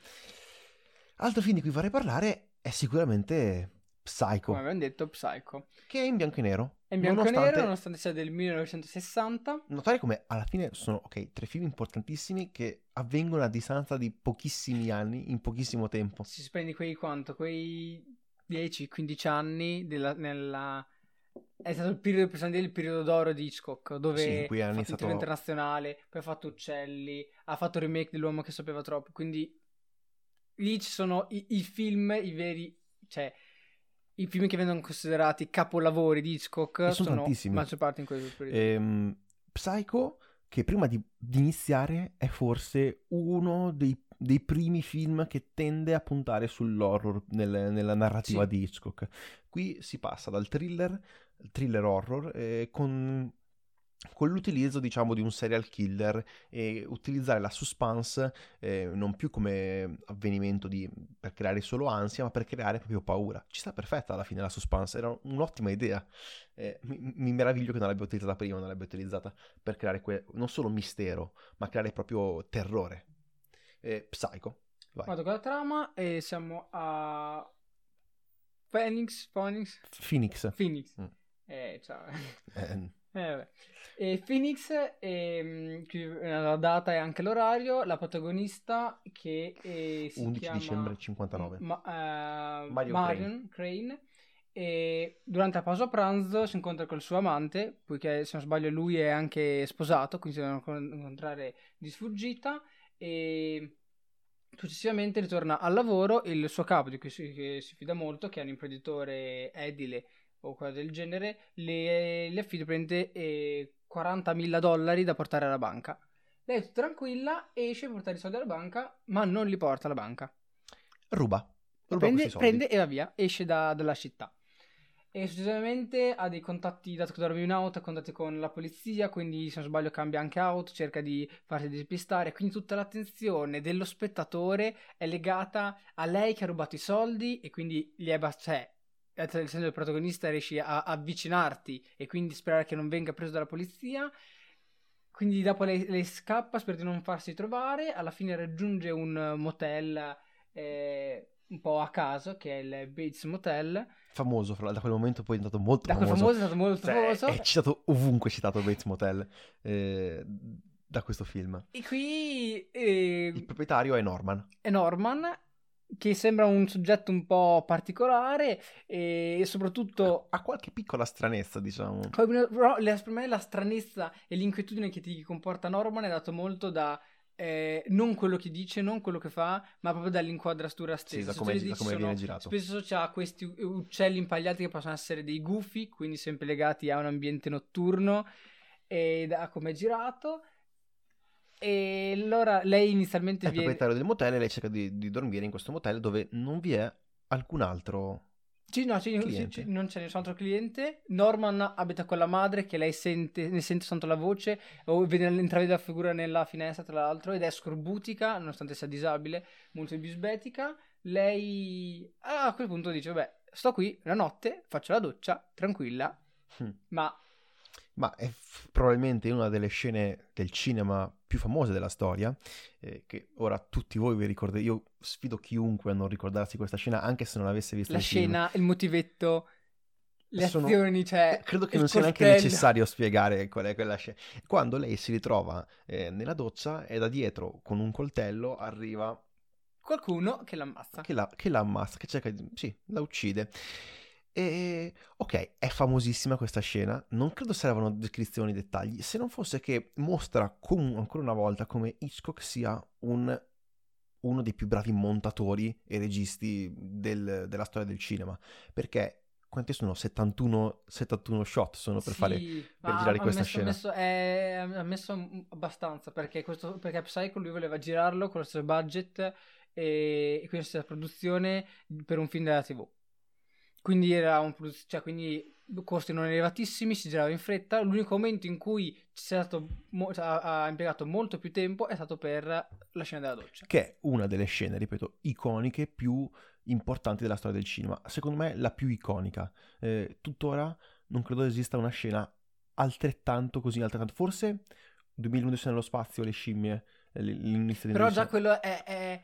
Altro film di cui vorrei parlare è sicuramente Psycho. Come abbiamo detto, Psycho. Che è in bianco e nero. È in bianco nonostante... e nero, nonostante sia del 1960. Notare come alla fine sono, ok, tre film importantissimi che avvengono a distanza di pochissimi anni, in pochissimo tempo. Si spendi quei quanto? Quei 10-15 anni della, nella... È stato il periodo, il periodo d'oro di Hitchcock, dove sì, qui ha iniziato... fatto internazionale, poi ha fatto Uccelli, ha fatto il remake dell'uomo che sapeva troppo, quindi lì ci sono i, i, film, i veri, cioè i film che vengono considerati capolavori di Hitchcock sono, sono tantissimi. maggior parte in periodo. Ehm, Psycho che prima di, di iniziare è forse uno dei, dei, primi film che tende a puntare sull'horror nel, nella narrativa sì. di Hitchcock. Qui si passa dal thriller, thriller horror, eh, con con l'utilizzo diciamo di un serial killer e utilizzare la suspense eh, non più come avvenimento di, per creare solo ansia ma per creare proprio paura. Ci sta perfetta alla fine la suspense era un'ottima idea. Eh, mi, mi, meraviglio che non l'abbia utilizzata prima non l'abbia utilizzata per creare que- non solo mistero ma creare proprio terrore. Eh, Psycho vai. vado con la trama e siamo a Phoenix Phoenix? Phoenix. Phoenix. Mm. eh, ciao eh, eh, e Phoenix, ehm, la data e anche l'orario, la protagonista che eh, si 11 chiama dicembre 59. Ma, uh, Marion, Marion Crane. Crane. E durante la pausa pranzo si incontra col suo amante, poiché se non sbaglio lui è anche sposato, quindi si devono incontrare di sfuggita. E successivamente ritorna al lavoro il suo capo, di cui si, si fida molto, che è un imprenditore edile o qualcosa del genere, le, le affida prende eh, 40.000 dollari da portare alla banca. Lei è tranquilla, esce per portare i soldi alla banca, ma non li porta alla banca. Ruba. Ruba prende, prende, e va via, esce da, dalla città. E successivamente ha dei contatti, dato che dorme in auto, ha contatti con la polizia, quindi se non sbaglio cambia anche auto, cerca di farsi despistare, quindi tutta l'attenzione dello spettatore è legata a lei che ha rubato i soldi e quindi gli è, cioè, essendo il protagonista riesci a, avvicinarti e quindi sperare che non venga preso dalla polizia. Quindi dopo lei, lei scappa, spera di non farsi trovare, alla fine raggiunge un motel eh, un po' a caso, che è il Bates Motel. Famoso, da quel momento poi è diventato molto da famoso. Da quel famoso è stato molto cioè, famoso. È citato ovunque, citato Bates Motel. Eh, da questo film. E qui... Eh, il proprietario è Norman. È Norman che sembra un soggetto un po' particolare e soprattutto ha qualche piccola stranezza diciamo però per me la stranezza e l'inquietudine che ti comporta Norman è dato molto da eh, non quello che dice, non quello che fa, ma proprio dall'inquadratura stessa. Sì, da come, da come viene girato. Spesso c'ha questi uccelli impagliati che possono essere dei gufi, quindi sempre legati a un ambiente notturno e da come è girato. E allora lei inizialmente è il proprietario del motel e lei cerca di, di, dormire in questo motel dove non vi è alcun altro sì, no, sì, sì, non c'è nessun altro cliente. Norman abita con la madre che lei sente, ne sente soltanto la voce o vede intravede la figura nella finestra tra l'altro ed è scorbutica nonostante sia disabile, molto bisbetica. Lei a quel punto dice, vabbè, sto qui la notte, faccio la doccia, tranquilla, hm. ma ma è f- probabilmente una delle scene del cinema più famose della storia, eh, che ora tutti voi vi ricordate, io sfido chiunque a non ricordarsi questa scena, anche se non avesse visto la il scena, film. il motivetto, le Sono... azioni, cioè... Credo che non sia neanche necessario spiegare qual è quella scena. Quando lei si ritrova eh, nella doccia e da dietro con un coltello arriva... Qualcuno che l'ammazza. Che la, che la ammazza, che cerca di... sì, la uccide. E ok, è famosissima questa scena, non credo servano descrizioni, dettagli, se non fosse che mostra com- ancora una volta come Hitchcock sia un, uno dei più bravi montatori e registi del, della storia del cinema, perché quanti sono? 71, 71 shot sono per, sì, fare, per girare questa messo, scena. Messo, è, ha messo abbastanza perché, questo, perché Psycho lui voleva girarlo con lo stesso budget e, e questa produzione per un film della TV. Quindi era un cioè, quindi costi non elevatissimi, si girava in fretta. L'unico momento in cui mo- cioè, ha, ha, impiegato molto più tempo è stato per la scena della doccia. Che è una delle scene, ripeto, iconiche più importanti della storia del cinema. Secondo me la più iconica. Eh, tuttora non credo esista una scena altrettanto così, altrettanto. Forse 2011 nello spazio, le scimmie, l'inizio di Però già quello è, è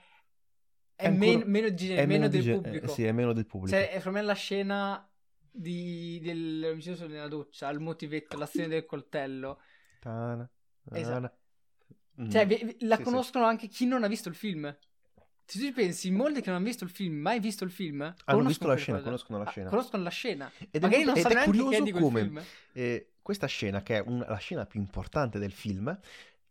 è, men- meno, di- è meno, del di- pubblico. Sì, è meno del pubblico. Cioè, è per me la scena di, dell'omicidio nella doccia, il motivetto, l'azione del coltello. Tana, tana. Esatto. Mm. Cioè, vi, la sì, conoscono sì. anche chi non ha visto il film. Se tu ci pensi, molti che non hanno visto il film, mai visto il film, hanno visto la scena, conoscono la ah, scena. Ah, conoscono la scena. Ed Magari è, non sanno neanche curioso che è come film. Eh, questa scena, che è una, la scena più importante del film,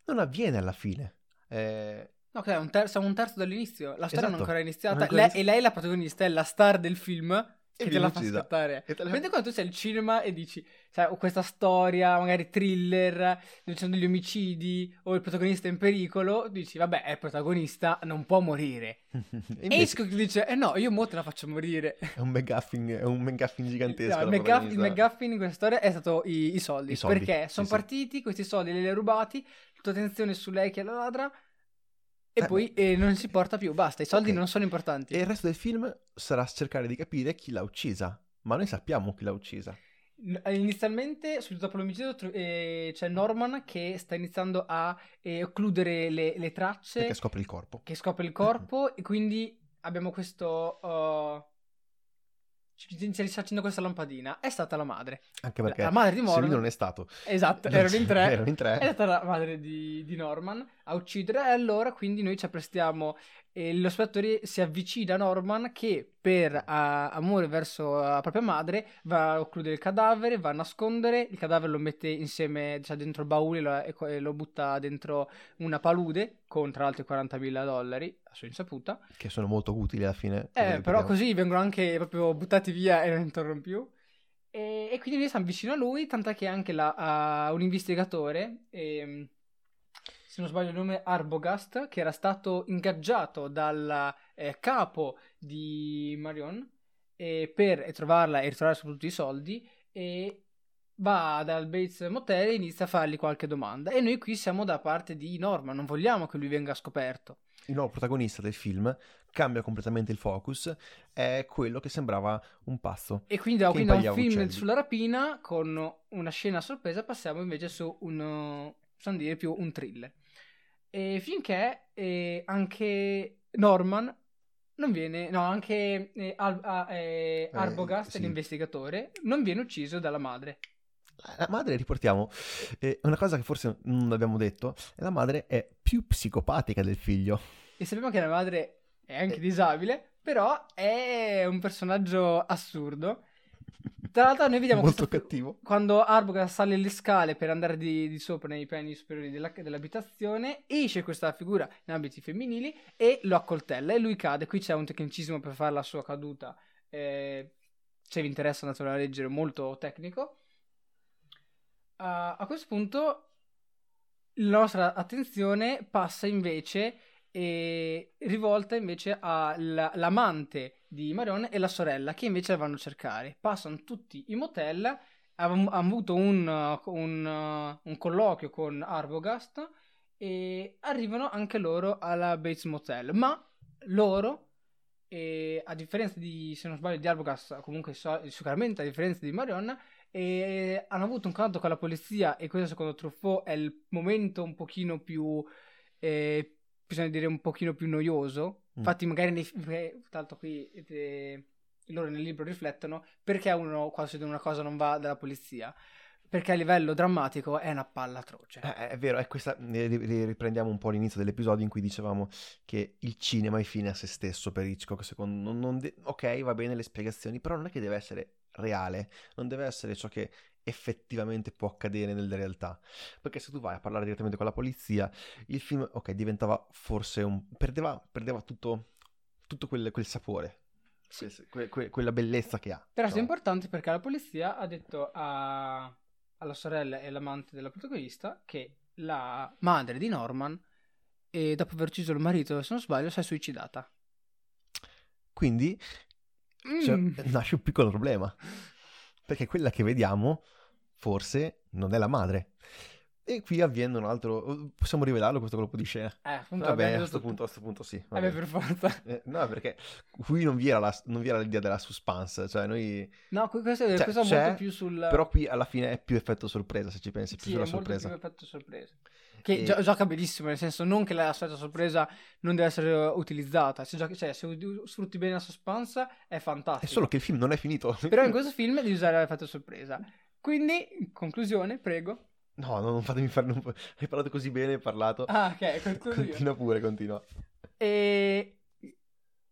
non avviene alla fine. Eh, No, ok, un ter- siamo un terzo dall'inizio. La storia esatto. non è ancora iniziata. È ancora lei, e lei è la protagonista, è la star del film. che te la fa uccisa. scattare. E la- Mentre quando tu sei al cinema e dici, sai, ho questa storia, magari thriller, dove ci sono degli omicidi, o il protagonista è in pericolo, dici, vabbè, è il protagonista, non può morire. E E invece Hitchcock dice, eh no, io mo te la faccio morire. è un McGuffin, è un McGuffin gigantesco. No, il, la McGuff- il. McGuffin in questa storia è stato i, i soldi, I soldi, perché sono sì. partiti, questi soldi li ha rubati, la tua attenzione è su lei che è la ladra, e Eh, poi eh, non si porta più, basta, i soldi Ok. non sono importanti. E il resto del film sarà cercare di capire chi l'ha uccisa. Ma noi sappiamo chi l'ha uccisa. N- Inizialmente, subito dopo l'omicidio, eh, c'è Norman che sta iniziando a eh, occludere le, le tracce, Perché scopre il corpo. che scopre il corpo, e quindi abbiamo questo... uh, ci inizia accendendo questa lampadina. È stata la madre. Anche perché la madre di Morgan. non è stato. Esatto, erano in tre. Erano in tre. È stata la madre di, di Norman a uccidere e allora quindi noi ci apprestiamo e lo spettatore si avvicina a Norman che per ah, amore verso la propria madre va a occludere il cadavere, va a nascondere, il cadavere lo mette insieme cioè, dentro il baule lo- e e lo butta dentro una palude con tra l'altro i 40.000 dollari a sua insaputa. Che sono molto utili alla fine. Eh, però così vengono anche proprio buttati via e non tornano più. E, e quindi noi siamo vicino a lui, tant'è che anche la, un investigatore, ehm, se non sbaglio il nome Arbogast, che era stato ingaggiato dal eh, capo di Marion eh, per trovarla e ritrovare soprattutto i soldi, e va dal Bates Motel e inizia a fargli qualche domanda. E noi qui siamo da parte di Norman, non vogliamo che lui venga scoperto. Il nuovo protagonista del film cambia completamente il focus. È quello che sembrava un pazzo. E quindi da, un film uccelli. sulla rapina con una scena a sorpresa passiamo invece su un, uh, possiamo dire più un thriller. E finché eh, anche Norman non viene, no, anche eh, Al- ah, eh, Eh, Arbogast, sì. l'investigatore, non viene ucciso dalla madre. La madre, riportiamo, eh, una cosa che forse non abbiamo detto, la madre è più psicopatica del figlio. E sappiamo che la madre è anche Eh. disabile, però è un personaggio assurdo. Tra l'altro noi vediamo Molto questa- cattivo. quando Arbogast sale le scale per andare di, di sopra nei piani superiori della- dell'abitazione, esce questa figura in abiti femminili e lo accoltella e lui cade. Qui c'è un tecnicismo per fare la sua caduta. eh, se vi interessa andatelo a leggere, molto tecnico. Ah, a questo punto la nostra attenzione passa invece e rivolta invece all'amante di Marion e la sorella che invece la vanno a cercare. Passano tutti i motel, hanno avuto un, un, un colloquio con Arbogast e arrivano anche loro alla Bates Motel, ma loro, eh, a differenza di, se non sbaglio, di Arbogast, comunque so- sicuramente a differenza di Marion, e hanno avuto un contatto con la polizia e questo secondo Truffaut è il momento un pochino più eh, bisogna dire un pochino più noioso Mm. infatti magari nei, eh, tanto qui eh, loro nel libro riflettono perché uno quando succede una cosa non va dalla polizia perché a livello drammatico è una palla atroce Eh, è vero, è questa, eh, ri- ri- riprendiamo un po' l'inizio dell'episodio in cui dicevamo che il cinema è fine a se stesso per Hitchcock, secondo non, non de- ok, va bene le spiegazioni, però non è che deve essere reale, non deve essere ciò che effettivamente può accadere nella realtà, perché se tu vai a parlare direttamente con la polizia, il film, ok, diventava forse un... perdeva, perdeva tutto, tutto quel, quel sapore, Sì. que- que- quella bellezza che ha. però è importante perché la polizia ha detto a- alla sorella e all'amante della protagonista che la madre di Norman e dopo aver ucciso il marito se non sbaglio si è suicidata Quindi cioè, Mm. nasce un piccolo problema. Perché quella che vediamo, forse, non è la madre. E qui avviene un altro... Possiamo rivelarlo questo colpo di scena? eh appunto Vabbè, abbiamo a questo punto, a sto punto sì. Eh vabbè. per forza Eh, no, perché qui non vi, era la- non vi era l'idea della suspense, cioè noi... no que- questo, Cioè, questo è molto più sul Però qui alla fine è più effetto sorpresa, se ci pensi, più Sì, sulla è sorpresa. più effetto sorpresa. Che E- gio- gioca benissimo, nel senso non che la solita sorpresa non deve essere utilizzata. Se, giochi- cioè, se u- sfrutti bene la suspense è È fantastico. solo che il film non è finito. Però in questo film devi usare l'effetto sorpresa. Quindi, in conclusione, prego. No, no, non fatemi fare... non- Hai parlato così bene, hai parlato... Ah, ok, concludo io. Continua pure, continua. E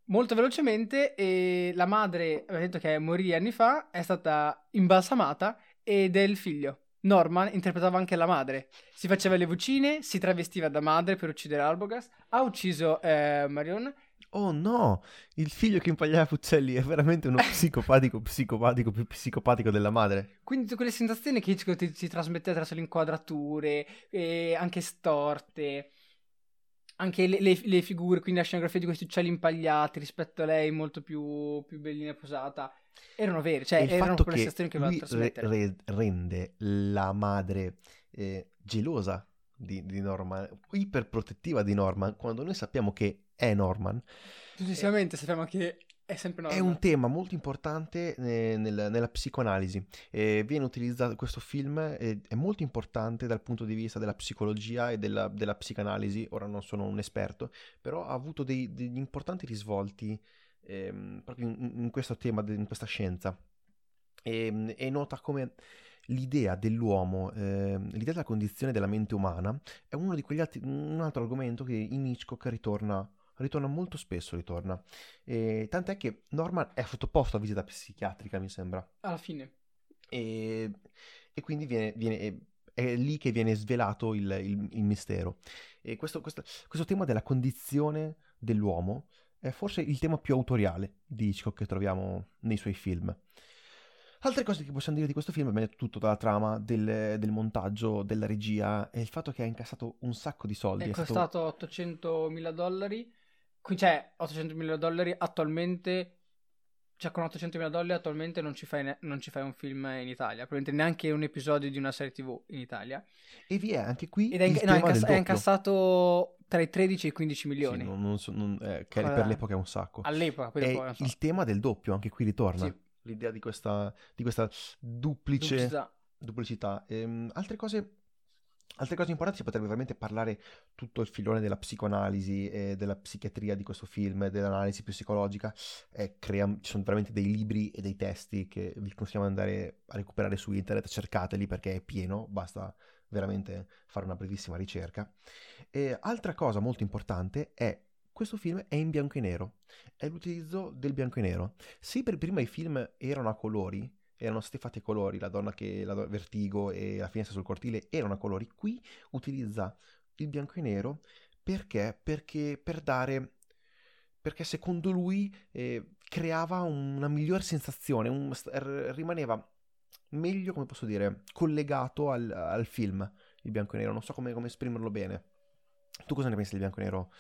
molto velocemente, e la madre, aveva detto che morì anni fa, è stata imbalsamata ed è il figlio. Norman interpretava anche la madre. Si faceva le vocine, si travestiva da madre per uccidere Arbogast, ha ucciso eh, Marion, Oh no, il figlio che impagliava Puccelli è veramente uno psicopatico, psicopatico, più psicopatico della madre. Quindi tutte quelle sensazioni che Hitchcock ti, ti trasmette attraverso le inquadrature, eh, anche storte, anche le, le, le, figure, quindi la scenografia di questi uccelli impagliati rispetto a lei molto più, più bellina e posata, erano vere, cioè il erano quelle che che lui re- re- rende la madre eh, gelosa di, di Norman, iperprotettiva di Norman, quando noi sappiamo che è Norman, Successivamente sappiamo che è sempre è Norman. un tema molto importante eh, nel- nella psicoanalisi. Eh, viene utilizzato questo film, eh, è molto importante dal punto di vista della psicologia e della, della psicanalisi. Ora non sono un esperto, però ha avuto dei- degli importanti risvolti ehm, proprio in, in questo tema, in questa scienza. E, e nota come l'idea dell'uomo, ehm, l'idea della condizione della mente umana è uno di quegli altri, un altro argomento che in Hitchcock ritorna, ritorna molto spesso, ritorna. E tant'è che Norman è sottoposto a visita psichiatrica, mi sembra, Alla fine. e, e quindi viene, viene- è, è lì che viene svelato il, il- il mistero. E questo, questo- questo tema della condizione dell'uomo è forse il tema più autoriale di Hitchcock che troviamo nei suoi film. Altre cose che possiamo dire di questo film, detto tutto dalla trama, del, del montaggio, della regia e il fatto che ha incassato un sacco di soldi. È È stato- costato 800 mila dollari. Qui c'è 800 mila dollari attualmente. Cioè, con 800 mila dollari attualmente non ci, fai ne- non ci fai un film in Italia. Probabilmente neanche un episodio di una serie TV in Italia. E vi è anche qui Ed è, inc- no, è incass- è incassato tra i 13 e i 15 Sì, milioni. non- non so- non- eh, che Guarda, per l'epoca è un sacco. All'epoca, poi dopo, so. il tema del doppio anche qui ritorna. Sì. L'idea di questa, di questa duplice Duplicità. duplicità. Ehm, altre cose. Altre cose importanti, si potrebbe veramente parlare tutto il filone della psicoanalisi e della psichiatria di questo film, dell'analisi psicologica. Eh, crea- ci sono veramente dei libri e dei testi che vi consigliamo di andare a recuperare su internet, cercateli perché è pieno, basta veramente fare una brevissima ricerca. E altra cosa molto importante è questo film è in bianco e nero, è l'utilizzo del bianco e nero. Se per prima i film erano a colori, erano stati fatti a colori, la donna che la do- Vertigo e la finestra sul cortile erano a colori, qui utilizza il bianco e nero perché? Perché per dare perché secondo lui eh, creava una migliore sensazione, un- r- rimaneva meglio, come posso dire, collegato al, al film, il bianco e nero. Non so come, come esprimerlo bene. Tu cosa ne pensi del bianco e nero?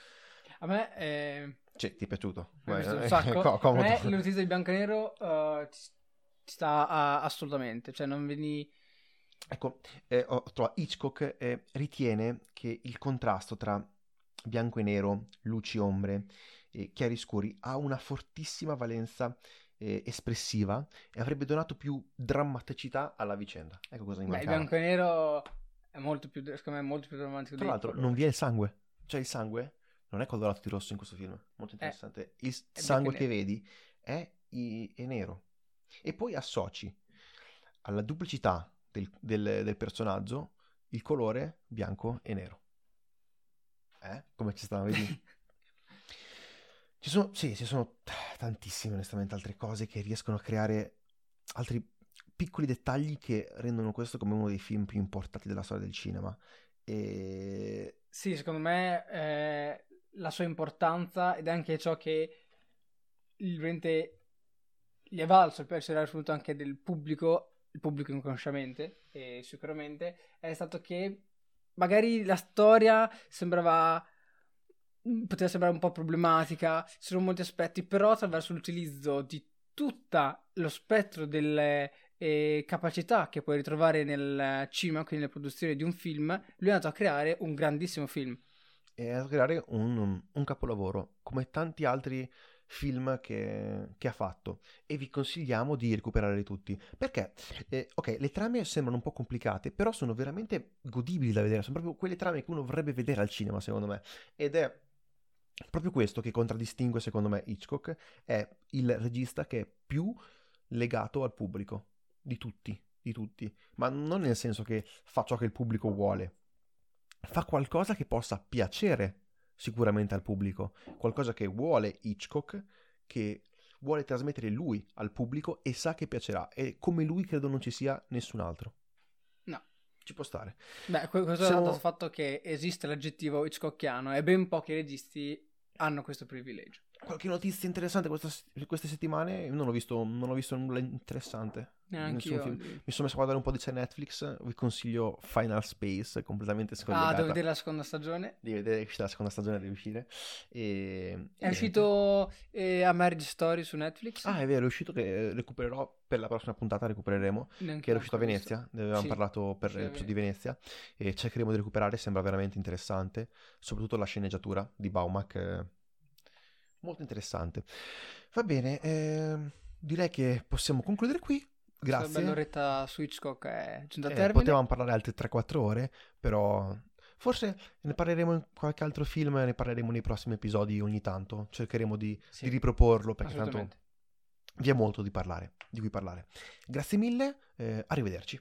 A me eh, Cioè, ti è piaciuto? piaciuto un eh, sacco. co- A me l'utilizzo del bianco e nero eh, ci, sta ah, assolutamente. Cioè, non veni... Ecco, eh, ho trovato Hitchcock eh, ritiene che il contrasto tra bianco e nero, luci, ombre, e chiari scuri ha una fortissima valenza eh, espressiva e avrebbe donato più drammaticità alla vicenda. Ecco cosa mi Beh, il bianco e nero è molto più, secondo me, molto più romantico Tra l'altro non vi è il sangue, cioè il sangue non è colorato di rosso in questo film, molto interessante. il s- Eh, è sangue e che vedi è, i- è nero. E poi associ alla duplicità del, del- del personaggio il colore bianco e nero. Eh? Come ci sta, vedi? Ci sono, sì, ci sono tantissime onestamente altre cose che riescono a creare altri piccoli dettagli che rendono questo come uno dei film più importanti della storia del cinema. E Sì, secondo me eh, la sua importanza ed è anche ciò che il- gli è valso per essere raggiunto anche del pubblico, il pubblico inconsciamente, e sicuramente, è stato che magari la storia sembrava poteva sembrare un po' problematica, ci sono molti aspetti, però attraverso l'utilizzo di tutto lo spettro delle eh, capacità che puoi ritrovare nel cinema, quindi nella produzione di un film, lui è andato a creare un grandissimo film. e a creare un, un capolavoro, come tanti altri film che, che ha fatto. E vi consigliamo di recuperarli tutti. Perché, eh, ok, le trame sembrano un po' complicate, però sono veramente godibili da vedere. Sono proprio quelle trame che uno vorrebbe vedere al cinema, secondo me. Ed è proprio questo che contraddistingue, secondo me, Hitchcock. È il regista che è più legato al pubblico. Di tutti, di tutti. Ma non nel senso che fa ciò che il pubblico vuole fa qualcosa che possa piacere sicuramente al pubblico, qualcosa che vuole Hitchcock, che vuole trasmettere lui al pubblico e sa che piacerà e come lui credo non ci sia nessun altro. No. Ci può stare. Beh, que- questo Siamo- è dato il fatto che esiste l'aggettivo Hitchcockiano e ben pochi registi hanno questo privilegio. Qualche notizia interessante questa, queste settimane? Non ho, visto, non ho visto nulla interessante. Neanche io. film. Mi sono messo a guardare un po' di serie Netflix. Vi consiglio Final Space, completamente Ah, scollegata. devo vedere la seconda stagione. Devi vedere che uscita la seconda stagione, deve uscire. E... È uscito eh, A Marriage Story su Netflix. Ah, è vero, è uscito che eh, recupererò per la prossima puntata, recupereremo. Neanche Che era uscito a. Venezia, ne avevamo Sì, parlato per sì, l'episodio di Venezia. E cercheremo di recuperare, sembra veramente interessante. Soprattutto la sceneggiatura di Baumack, eh, molto interessante. Va bene, ehm, direi che possiamo concludere qui. Questa Grazie. bell'oretta su Hitchcock è giunta a Eh, termine. potevamo parlare altre 3-4 ore, però forse ne parleremo in qualche altro film, ne parleremo nei prossimi episodi ogni tanto. Cercheremo di, Sì, di riproporlo perché tanto vi è molto di parlare, di cui parlare. Grazie mille, eh, arrivederci.